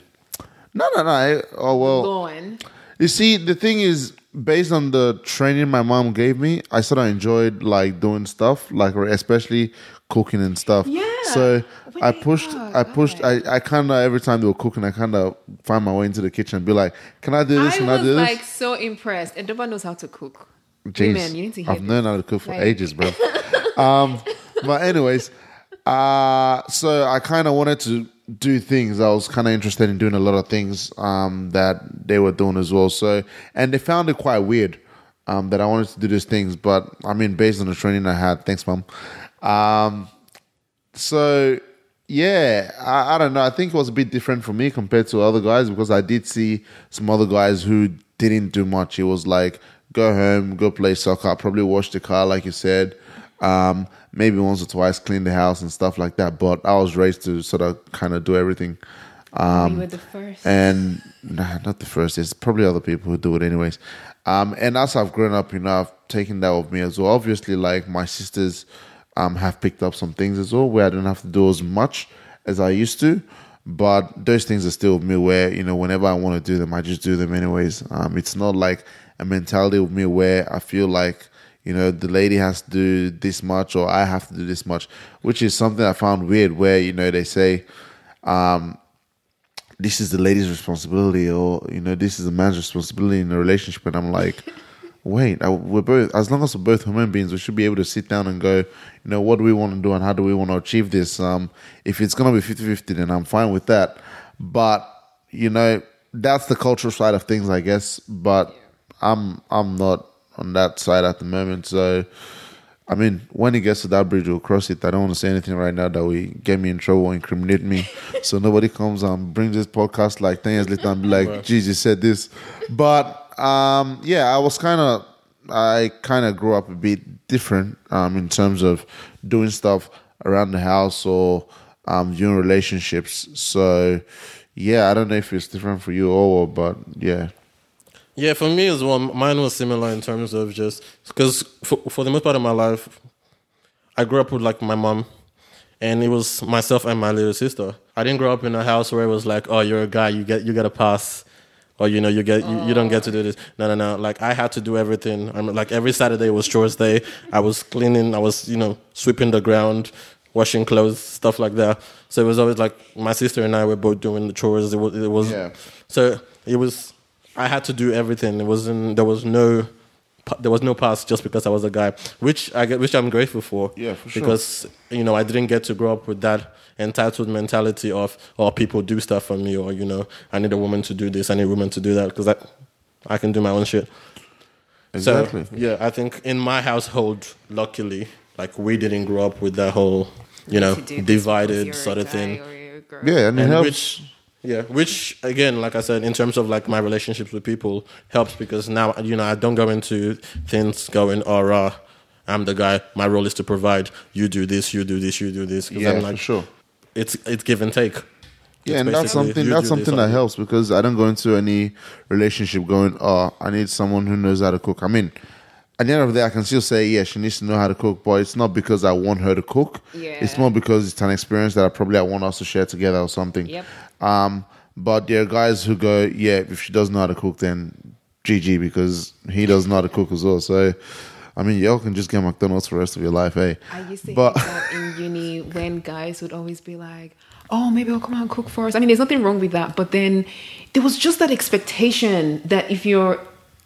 No, no, no. I, oh well. Lawn. You see, the thing is, based on the training my mom gave me, I sort of enjoyed like doing stuff, like especially cooking and stuff. Yeah. So When I pushed, I pushed, I, I kind of every time they were cooking, I kind of find my way into the kitchen and be like, "Can I do this? I Can I, do this?" like so impressed. And Doba knows how to cook. Jeez, Women, you need to hear I've this. known how to cook for Like- ages, bro. um, but anyways, uh, so I kind of wanted to do things. I was kind of interested in doing a lot of things um, that they were doing as well. So, and they found it quite weird um, that I wanted to do these things. But I mean, based on the training I had, thanks, mom. Um, so yeah, I, I don't know. I think it was a bit different for me compared to other guys because I did see some other guys who didn't do much. It was like go home, go play soccer, probably wash the car, like you said. Um, maybe once or twice clean the house and stuff like that. But I was raised to sort of kind of do everything. you were the first. And nah, not the first. There's probably other people who do it anyways. Um, and as I've grown up, you know, I've taken that with me as well. Obviously, like my sisters um, have picked up some things as well where I don't have to do as much as I used to. But those things are still with me where, you know, whenever I want to do them, I just do them anyways. Um, it's not like a mentality with me where I feel like, you know, the lady has to do this much or I have to do this much, which is something I found weird where, you know, they say, um, this is the lady's responsibility or you know this is the man's responsibility in a relationship and i'm like wait I, we're both as long as we're both human beings we should be able to sit down and go you know what do we want to do and how do we want to achieve this um if it's going to be 50-50 then i'm fine with that but you know that's the cultural side of things i guess but i'm i'm not on that side at the moment so I mean, when it gets to that bridge, we'll cross it. I don't want to say anything right now that will get me in trouble or incriminate me. so nobody comes and brings this podcast like 10 years later and be like, Jesus said this. But um, yeah, I was kind of, I kind of grew up a bit different um, in terms of doing stuff around the house or um, viewing relationships. So yeah, I don't know if it's different for you all, but yeah. Yeah, for me as well, mine was similar in terms of just because for, for the most part of my life, I grew up with like my mom, and it was myself and my little sister. I didn't grow up in a house where it was like, oh, you're a guy, you get you get a pass, or you know, you get you, you don't get to do oh. this. No, no, no. Like I had to do everything. I'm like every Saturday was chores day. I was cleaning. I was you know sweeping the ground, washing clothes, stuff like that. So it was always like my sister and I were both doing the chores. It was it was Yeah. so it was. I had to do everything. It wasn't. There was no. There was no pass just because I was a guy, which I get, which I'm grateful for. Yeah, for sure. Because you know I didn't get to grow up with that entitled mentality of oh people do stuff for me or you know I need a woman to do this, I need a woman to do that because I I can do my own shit. Exactly. So yeah, I think in my household, luckily, like we didn't grow up with that whole you know To do this because divided sort of thing or you're a girl. yeah, and it and helps. which yeah which again like i said in terms of like my relationships with people helps because now you know i don't go into things going oh rah, i'm the guy my role is to provide you do this you do this you do this." yeah, I'm for like sure. it's it's give and take Yeah, It's and that's something that's something this, that helps because I don't go into any relationship going, oh, I need someone who knows how to cook. I mean, at the end of the day, I can still say, yeah, she needs to know how to cook, but it's not because I want her to cook. Yeah. It's more because it's an experience that I probably I want us to share together or something. Yep. Um, but there are guys who go, yeah, if she doesn't know how to cook, then GG because he doesn't know how to cook as well. So, I mean, y'all can just get McDonald's for the rest of your life, hey. I used to But- that in uni when guys would always be like, "Oh, maybe I'll come out and cook for us." I mean, there's nothing wrong with that, but then there was just that expectation that if you're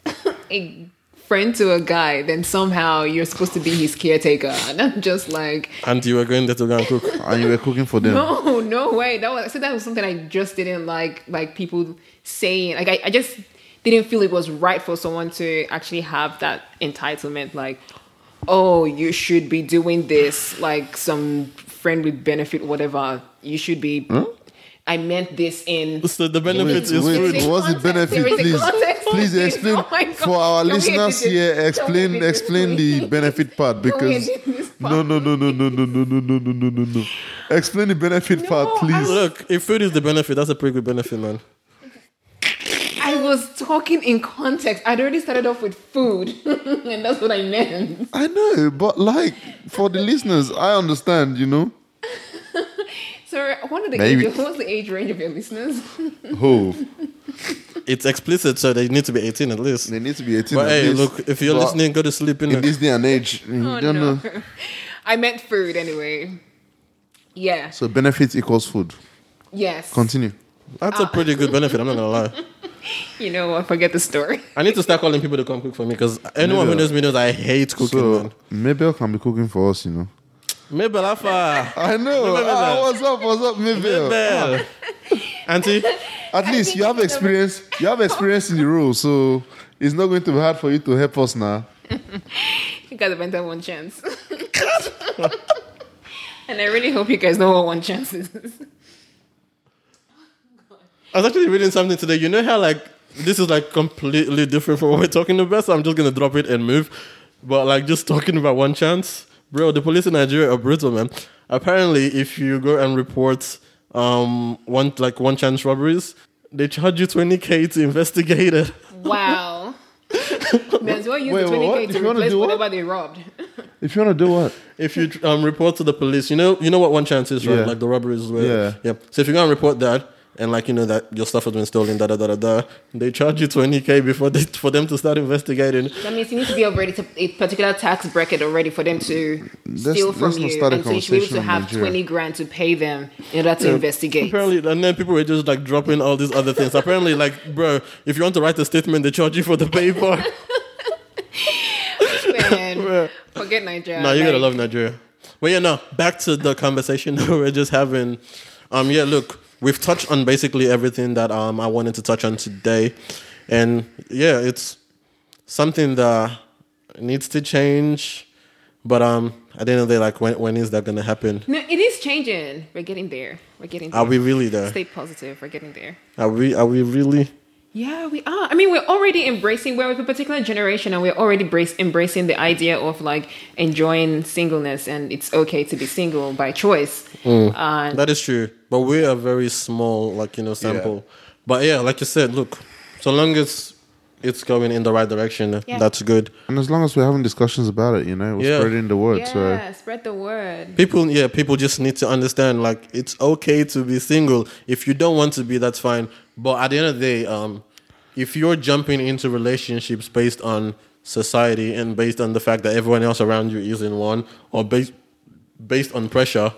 a friend to a guy, then somehow you're supposed to be his caretaker, And I'm just like, and you were going there to go and cook And you were cooking for them. no, no way. That was so that was something I just didn't like, like people saying, like I, I just didn't feel it was right for someone to actually have that entitlement, like, oh, you should be doing this, like some friend with benefit, whatever. You should be. Hmm? I meant this in. so the benefits Wait, is wait, food There is a what's the benefit, There is please? Please Please. explain Oh for our Can we listeners here. this? Can we Explain, explain the benefit part because no, no, no, no, no, no, no, no, no, no, no, no, no. Explain the benefit part, I- please. look if food is the benefit that's a pretty good benefit man I was talking in context. I'd already started off with food, and that's what I meant. I know, but like for the listeners, I understand. You know So, what are the Maybe. age, what's the age range of your listeners? who it's explicit so they need to be 18 at least they need to be eighteen. but at hey least. look if you're But listening go to sleep in in the this day and age, you Oh, don't no. know. I meant food anyway. Yeah. So benefits equals food. Yes. Continue. That's a ah. pretty good benefit. I'm not gonna lie. You know what? Forget the story. I need to start calling people to come cook for me because anyone who Maybe. knows me knows I hate cooking, So man. Mabel can be cooking for us, you know. Mabel Alpha. I know. Mabel. Ah, what's up? What's up, Mabel? Mabel. Auntie, At least you have experience. You have experience in the role, so it's not going to be hard for you to help us now. You guys have entered one chance. and I really hope you guys know what one chance is. I was actually reading something today. You know how like this is like completely different from what we're talking about, so I'm just gonna drop it and move. But like just talking about one chance, bro. The police in Nigeria are brutal, man. Apparently, if you go and report um one like one chance robberies, they charge you 20k to investigate it. Wow. May as well use Wait, the 20k what? If to you wanna replace do what? they robbed. If you want to do what? If you um report to the police, you know you know what one chance is, right? Yeah. Like the robberies, where, Yeah. yeah. So if you go and report that. And like you know that your stuff has been stolen, da da da da da. They charge you twenty k before they for them to start investigating. That means you need to be already to a particular tax bracket already for them to Let's- steal from you. And so you should be able to have 20 grand to pay them in order to investigate. Apparently, and then people were just like dropping all these other things. Apparently, like, bro, if you want to write a statement, they charge you for the paper. Man, forget Nigeria. no, you gotta Like, love Nigeria. But yeah, no, back to the conversation that we're just having. Um, yeah, look, we've touched on basically everything that um I wanted to touch on today, and yeah, it's something that needs to change. But um, at the end of the day, like, when when is that gonna happen? No, it is changing. We're getting there. We're getting there. Are we really there? Stay positive. We're getting there. Are we? Are we really? Yeah, we are. I mean, we're already embracing, we're with a particular generation and we're already brace, embracing the idea of like enjoying singleness and it's okay to be single by choice. Mm. Uh, That is true, but we are very small, like you know, sample. But yeah, like you said, look, so long as it's going in the right direction, Yeah. that's good. And as long as we're having discussions about it, you know, we're Yeah. spreading the word. So yeah, spread the word. People, yeah, people just need to understand, like it's okay to be single. If you don't want to be, that's fine. But at the end of the day, um, if you're jumping into relationships based on society and based on the fact that everyone else around you is in one, or based based on pressure,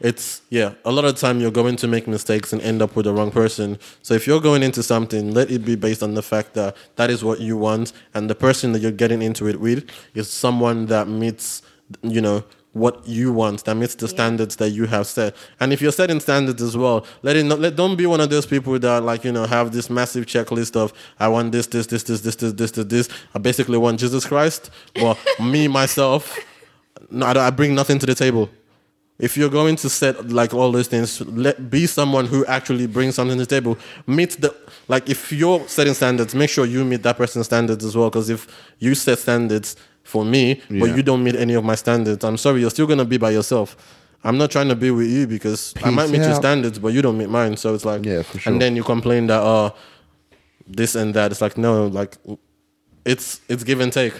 it's yeah. A lot of time you're going to make mistakes and end up with the wrong person. So if you're going into something, let it be based on the fact that that is what you want, and the person that you're getting into it with is someone that meets, you know, what you want, that meets the standards that you have set. And if you're setting standards as well, let it not let don't be one of those people that like you know have this massive checklist of I want this, this, this, this, this, this, this, this, this. I basically want Jesus Christ, but me myself, no, I, don't- I bring nothing to the table. If you're going to set like all those things, let be someone who actually brings something to the table. Meet the like if you're setting standards, make sure you meet that person's standards as well. Because if you set standards for me, but you don't meet any of my standards, I'm sorry, you're still gonna be by yourself. I'm not trying to be with you because I might Peace meet your standards, but you don't meet mine. So it's like, Yeah, for sure. And then you complain that oh, this and that. It's like no, like it's it's give and take.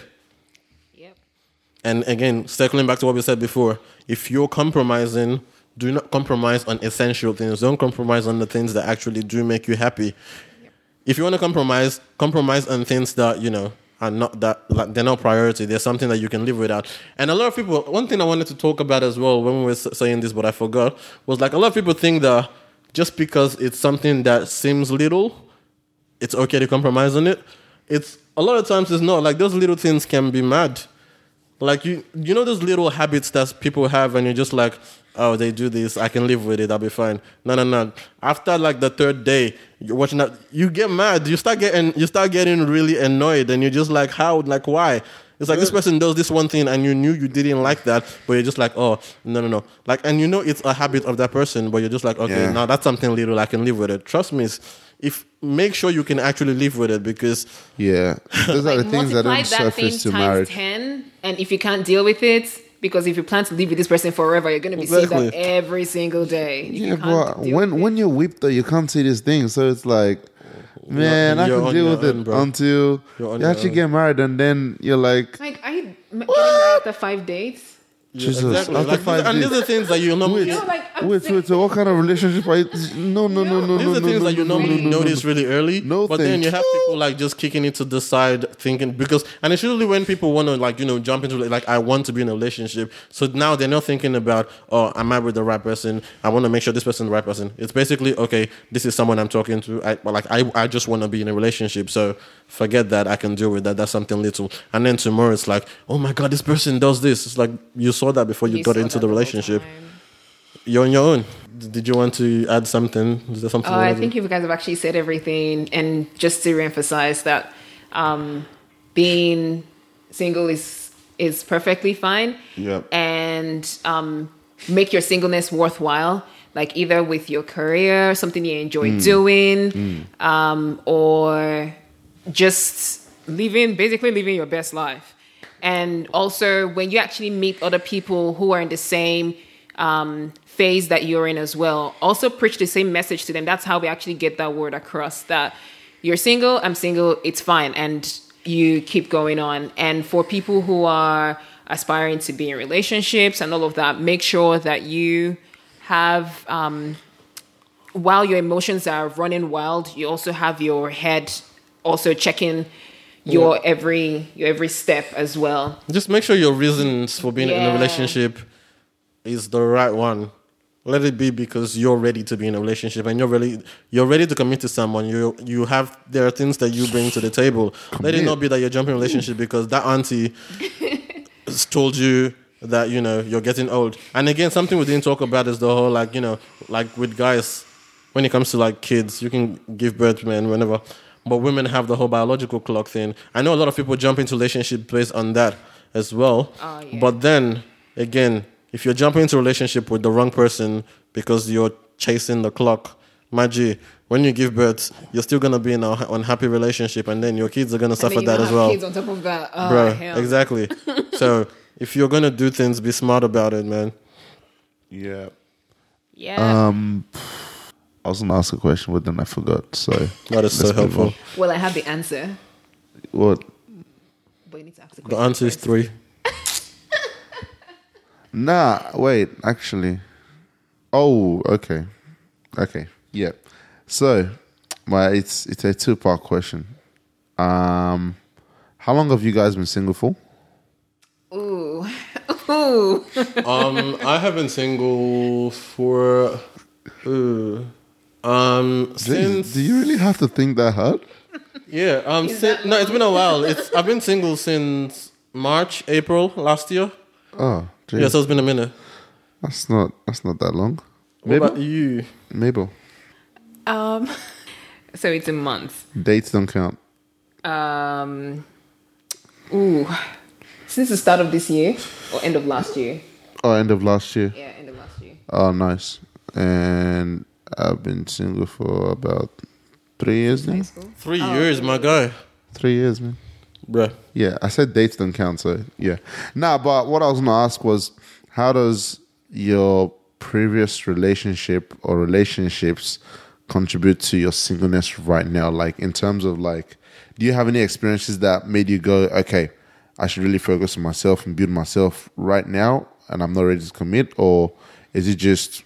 And again, circling back to what we said before, if you're compromising, do not compromise on essential things. Don't compromise on the things that actually do make you happy. If you want to compromise, compromise on things that you know are not that like they're not priority. There's something that you can live without. And a lot of people, one thing I wanted to talk about as well when we were saying this, but I forgot, was like a lot of people think that just because it's something that seems little, it's okay to compromise on it. It's a lot of times it's not like those little things can be mad. Like you, you know those little habits that people have, and you're just like, oh, they do this, I can live with it, I'll be fine. No, no, no. After like the third day, you're watching that, you get mad. You start getting, you start getting really annoyed, and you're just like, how, like, why? It's like this person does this one thing, and you knew you didn't like that, but you're just like, oh, no, no, no. Like, and you know it's a habit of that person, but you're just like, okay, Yeah. now that's something little, I can live with it. Trust me, it's- if make sure you can actually live with it because yeah, those are the things that multiply don't surface to times marriage. 10 and if you can't deal with it because if you plan to live with this person forever you're going to be seeing Exactly. that every single day If you Yeah, can't but when when you're whipped, though, you can't see this thing. So it's like, man, I you're can deal your with it bro. until You're on you your actually own. get married, and then you're like, like are you m- getting married after five dates Jesus, Exactly. after Like, five and days. these are things that you normally. Wait, No, like, I'm wait, saying- wait. So what kind of relationship are you? No, no, no, no, These no, are no, things no, that you no, normally no, no, no, notice really early. No, but then thank you have you. people like just kicking into the side, thinking because, and it's usually when people want to like you know jump into like I want to be in a relationship. So now they're not thinking about oh am I with the right person? I want to make sure this person's the right person. It's basically okay. This is someone I'm talking to. I but like I I just want to be in a relationship. So forget that. I can deal with that. That's something little. And then tomorrow it's like oh my god this person does this. It's like you saw that before you, You got into the relationship. time. You're on your own. Did you want to add something? Is there something? Oh, I think you guys have actually said everything. And just to reemphasize that um, being single is is perfectly fine. Yep. And um, make your singleness worthwhile, like either with your career, something you enjoy doing, Um, or just living, basically living your best life. And also, when you actually meet other people who are in the same um, phase that you're in as well, also preach the same message to them. That's how we actually get that word across that you're single, I'm single, it's fine. And you keep going on. And for people who are aspiring to be in relationships and all of that, make sure that you have um, while your emotions are running wild, you also have your head also checking your every your every step as well. Just make sure your reasons for being in a relationship is the right one. Let it be because you're ready to be in a relationship and you're ready you're ready to commit to someone. You you have there are things that you bring to the table. Let it not be that you're jumping in a relationship because that auntie has told you that you know you're getting old. And again, something we didn't talk about is the whole like you know like with guys when it comes to like kids, you can give birth man whenever, but women have the whole biological clock thing. I know a lot of people jump into relationship based on that as well. Oh, yeah. But then again, if you're jumping into a relationship with the wrong person because you're chasing the clock, Maji, when you give birth, you're still gonna be in an unhappy relationship, and then your kids are gonna And suffer that as well Kids on top of that, oh, bro. hell. Exactly. so if you're gonna do things, be smart about it, man. Yeah. Yeah. Um, I was gonna ask a question, but then I forgot. So That is so helpful. on. well, I have the answer, What? but you need to ask the question. The question. answer is first. three. Nah, wait. Actually, oh, okay, okay, yeah. So, my it's it's a two part question. Um, how long have you guys been single for? Ooh, ooh. Um, I have been single for, uh, um, since do you really have to think that hard? yeah, um, sin- no, it's been a while. It's I've been single since March, April last year. Oh, geez. Yeah, so it's been a minute. that's not that's not that long. What Mabel, about you? Mabel, Um, so it's a month. dates don't count. Um, ooh, since the start of this year or end of last year. Oh, end of last year. Yeah, end of last year. Oh, nice. And I've been single for about three years now. High school. Three Oh, years, my guy, Three years, man. bruh. Yeah, I said dates don't count, so yeah. Nah, but what I was gonna ask was, how does your previous relationship or relationships contribute to your singleness right now? Like in terms of like, do you have any experiences that made you go, okay, I should really focus on myself and build myself right now, and I'm not ready to commit, or is it just?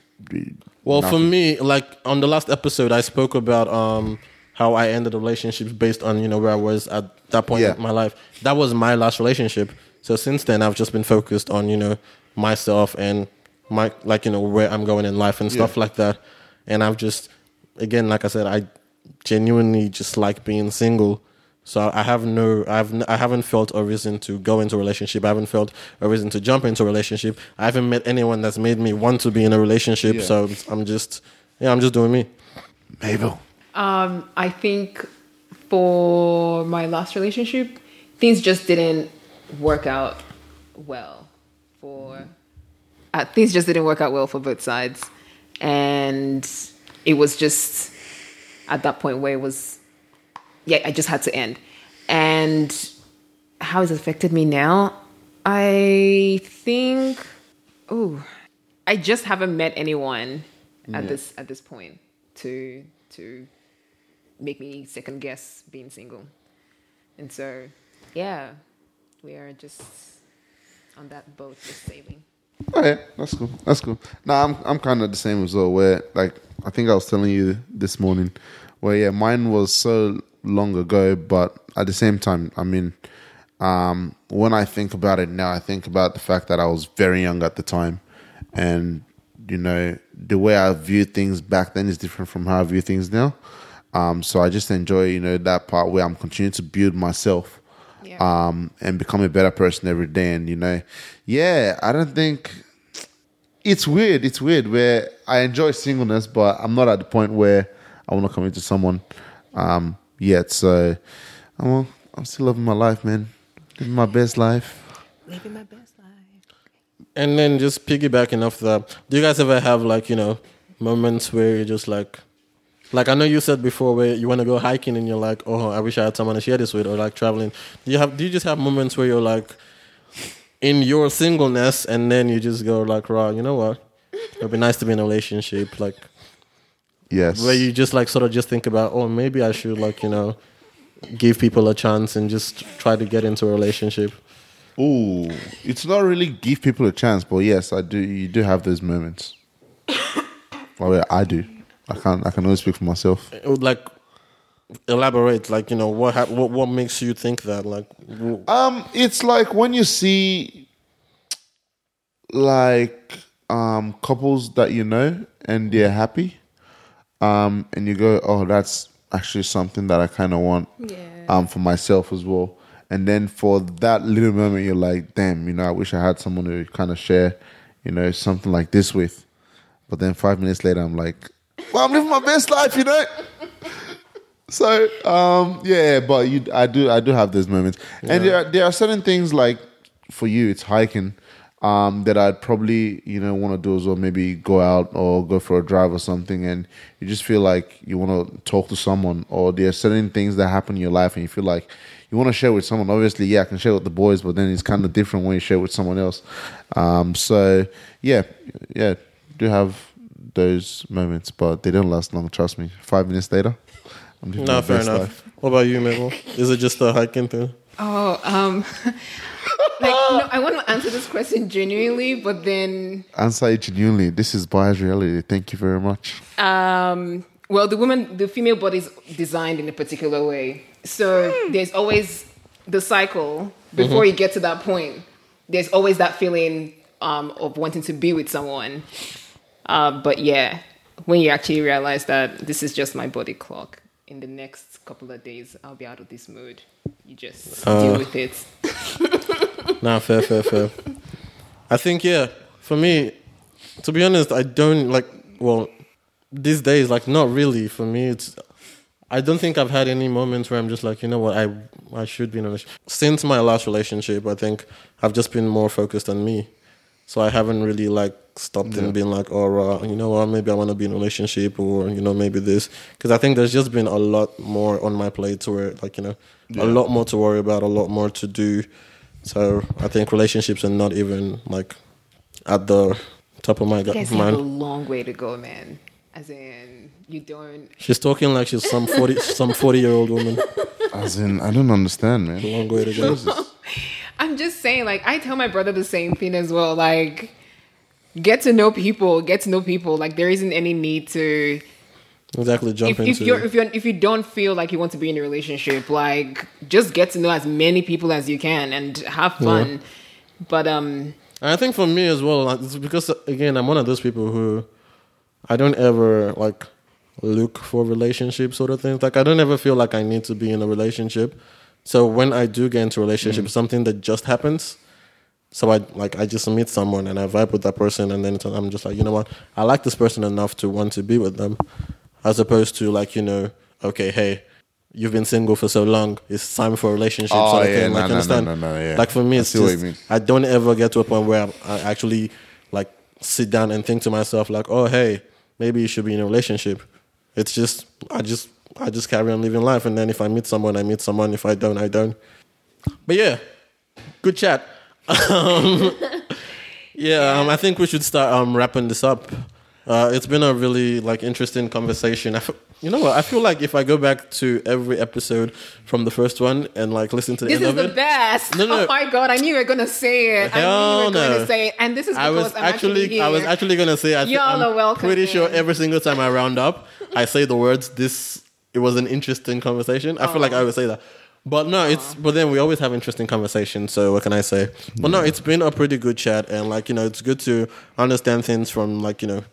Well, for me, like on the last episode, I spoke about um how I ended relationships based on you know where I was at that point Yeah. in my life. That was my last relationship. So since then, I've just been focused on you know myself and my like you know where I'm going in life and stuff Yeah. like that. And I've just again, like I said, I genuinely just like being single. So I have no, I've, n- I haven't felt a reason to go into a relationship. I haven't felt a reason to jump into a relationship. I haven't met anyone that's made me want to be in a relationship. Yeah. So I'm just, yeah, I'm just doing me. Mabel. Um, I think for my last relationship, things just didn't work out well for uh, things just didn't work out well for both sides, and it was just at that point where it was, yeah, I just had to end. And how it's affected me now, I think, oh, I just haven't met anyone at this at this point to to make me second guess being single. And so, yeah, we are just on that boat, just sailing. Oh yeah, that's cool. That's cool. Nah, I'm I'm kind of the same as well. Where like I think I was telling you this morning, where yeah, mine was so long ago, but at the same time, I mean, um, when I think about it now, I think about the fact that I was very young at the time, and you know the way I view things back then is different from how I view things now. Um, so I just enjoy you know that part where I'm continuing to build myself Yeah. um, and become a better person every day. And you know, yeah, I don't think it's weird. It's weird where I enjoy singleness, but I'm not at the point where I want to commit to someone um, yet. So, I'm, I'm still living my life, man. Living my best life. Living my best life. And then just piggybacking off that, do you guys ever have like you know moments where you're just like, like I know you said before where you want to go hiking and you're like, oh, I wish I had someone to share this with, or like traveling. Do you have? Do you just have moments where you're like, in your singleness, and then you just go like, raw, you know what? It'd be nice to be in a relationship, like Yes. where you just like sort of just think about, oh, maybe I should like you know give people a chance and just try to get into a relationship. Ooh, it's not really give people a chance, but yes, I do. You do have those moments. well, yeah, I do. I can't. I can only speak for myself. It would like elaborate, like you know what hap- what what makes you think that, like w- Um, it's like when you see like um couples that you know and they're happy, um, and you go, oh, that's actually something that I kind of want, Yeah. um, for myself as well. And then for that little moment, you're like, damn, you know, I wish I had someone to kind of share, you know, something like this with. But then five minutes later, I'm like, well, I'm living my best life, you know. So um, yeah, but you, I do, I do have those moments, and there, are, there are certain things like for you, it's hiking, um, that I'd probably, you know, want to do as well. Maybe go out or go for a drive or something, and you just feel like you want to talk to someone, or there are certain things that happen in your life, and you feel like you want to share with someone. Obviously, yeah, I can share with the boys, but then it's kind of different when you share with someone else. Um, so yeah, yeah, do have those moments, but they don't last long. Trust me. Five minutes later, I'm living no, my fair enough. life. What about you, Mabel? Is it just a hiking thing? Oh, um, like no, I want to answer this question genuinely, but then Answer it genuinely. This is bias reality. Thank you very much. Um, well, the woman, the female body is designed in a particular way. So there's always the cycle before you get to that point. There's always that feeling um, of wanting to be with someone. Uh, but yeah, when you actually realize that this is just my body clock, in the next couple of days, I'll be out of this mood. You just deal with it. Nah, fair, fair, fair. I think yeah. For me, to be honest, I don't like. Well, these days, like, not really. For me, it's. I don't think I've had any moments where I'm just like, you know what, I I should be in a relationship. Since my last relationship, I think I've just been more focused on me. So I haven't really like stopped and been like, oh, uh, you know what, maybe I want to be in a relationship or you know maybe this because I think there's just been a lot more on my plate to where like you know a lot more to worry about, a lot more to do. So I think relationships are not even like at the top of my You guys gu- have a long way to go, man. As in, you don't. She's talking like she's some forty some forty year old woman. As in, I don't understand, man. Long way to go. I'm just saying, like, I tell my brother the same thing as well. Like, get to know people, get to know people. Like, there isn't any need to. Exactly, jump If, if into. you're if you're if you don't feel like you want to be in a relationship, like, just get to know as many people as you can and have fun. But um, And I think for me as well, like, it's because again, I'm one of those people who I don't ever like look for relationship sort of things. Like I don't ever feel like I need to be in a relationship. So when I do get into a relationship, it's something that just happens. So I like I just meet someone and I vibe with that person, and then I'm just like, you know what, I like this person enough to want to be with them, as opposed to like you know, okay, hey. You've been single for so long. It's time for a relationship. Oh, sort of yeah, thing. no, Like, no, understand? no, no, yeah. Like for me, it's just mean. I don't ever get to a point where I actually like sit down and think to myself like, oh hey, maybe you should be in a relationship. It's just I just I just carry on living life, and then if I meet someone, I meet someone. If I don't, I don't. But yeah, good chat. Um, yeah, um, I think we should start um, wrapping this up. Uh, it's been a really like interesting conversation. I f- you know what? I feel like if I go back to every episode from the first one and like listen to the This end is of the it, best. No, no. Oh my god, I knew you were gonna say it. I knew you Hell were gonna say it. And this is I because was I'm actually, actually I was actually gonna say I th- Y'all I'm are welcome pretty sure every single time I round up, I say the words. This it was an interesting conversation. I feel like I would say that, but no, it's but then we always have interesting conversations. So what can I say? But no, it's been a pretty good chat, and like you know, it's good to understand things from like you know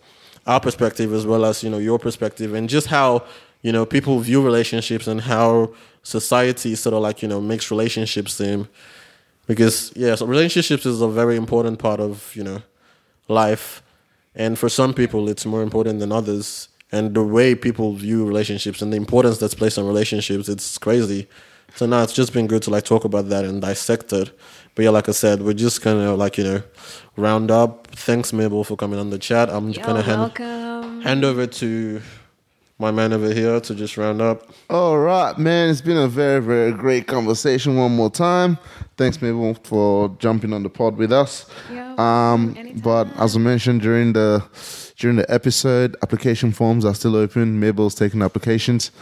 our perspective as well as you know your perspective, and just how you know people view relationships and how society sort of like you know makes relationships seem. Because yeah so relationships is a very important part of you know life. And for some people it's more important than others. And the way people view relationships and the importance that's placed on relationships it's crazy. So now it's just been good to like talk about that and dissect it but yeah like i said we're just gonna like you know round up thanks mabel for coming on the chat i'm just You're gonna hand, hand over to my man over here to just round up All right, man. It's been a very, very great conversation. One more time. Thanks, Mabel, for jumping on the pod with us. Yeah, Um, but as I mentioned during the during the episode, application forms are still open. Mabel's taking applications.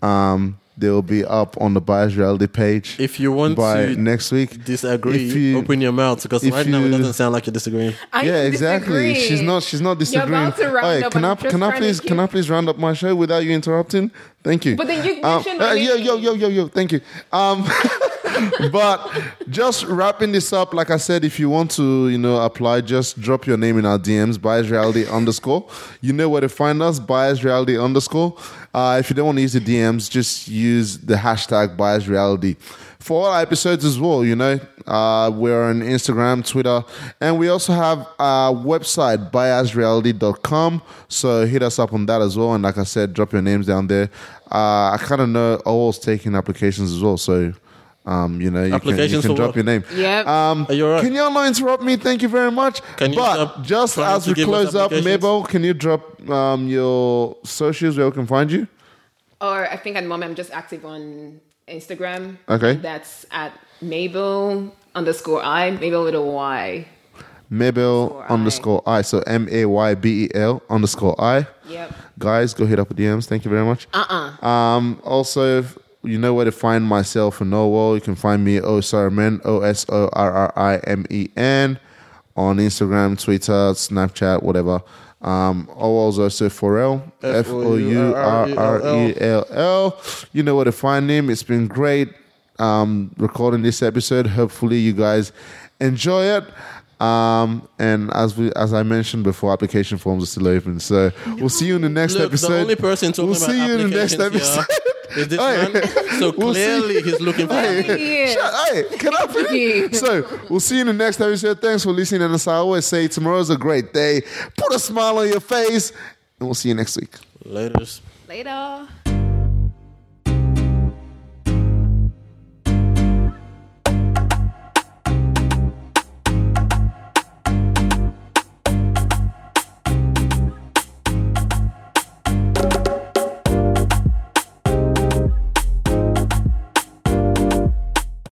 Um, they will be up on the Bias Reality page if you want by to next week. disagree If you- open your mouth because if right now it doesn't sound like you're disagreeing I yeah, exactly. disagree. She's not. She's not disagreeing. about to round Hey, up can I? Just Can I please? Can I please round up my show without you interrupting? Thank you. But then you Um, mentioned my uh, yo, yo, yo, yo, yo. Thank you. Um, but just wrapping this up, like I said, if you want to, you know, apply, just drop your name in our DMs, bias reality underscore. You know where to find us, bias reality underscore. Uh, if you don't want to use the DMs, just use the hashtag bias reality. For all our episodes as well, you know, uh, we're on Instagram, Twitter, and we also have our website, biasreality.com. So hit us up on that as well. And like I said, drop your names down there. Uh, I kind of know Owl's taking applications as well. So, um, you know, you can, you can drop what? your name. Yep. Um, Are you all right? Can y'all not interrupt me? Thank you very much. Can you but just as we close up. Mabel, can you drop um, your socials where we can find you? Or I think at the moment I'm just active on Instagram. Okay. That's at Mabel underscore I, Mabel with a Y. Mabel Underscore I. I. So M A Y B E L underscore I. Yep. Guys, go hit up the DMs. Thank you very much. Uh-uh. Um, also, if you know where to find myself and Noel. You can find me Osarmen, O S O R R I M E N, on Instagram, Twitter, Snapchat, whatever. Um, Owell's also Forel, F O U R R E L L. You know where to find him. It's been great um, recording this episode. Hopefully, you guys enjoy it. Um, and as we, as I mentioned before, application forms are still open. So we'll see you in the next Look, episode. the only person talking we'll about see you in the next episode. here is this Hey. man. So We'll see. clearly he's looking for. Yeah. Shut- Hey, can I finish? you. So we'll see you in the next episode. Thanks for listening. And as I always say, tomorrow's a great day. Put a smile on your face, and we'll see you next week. Laters. Later.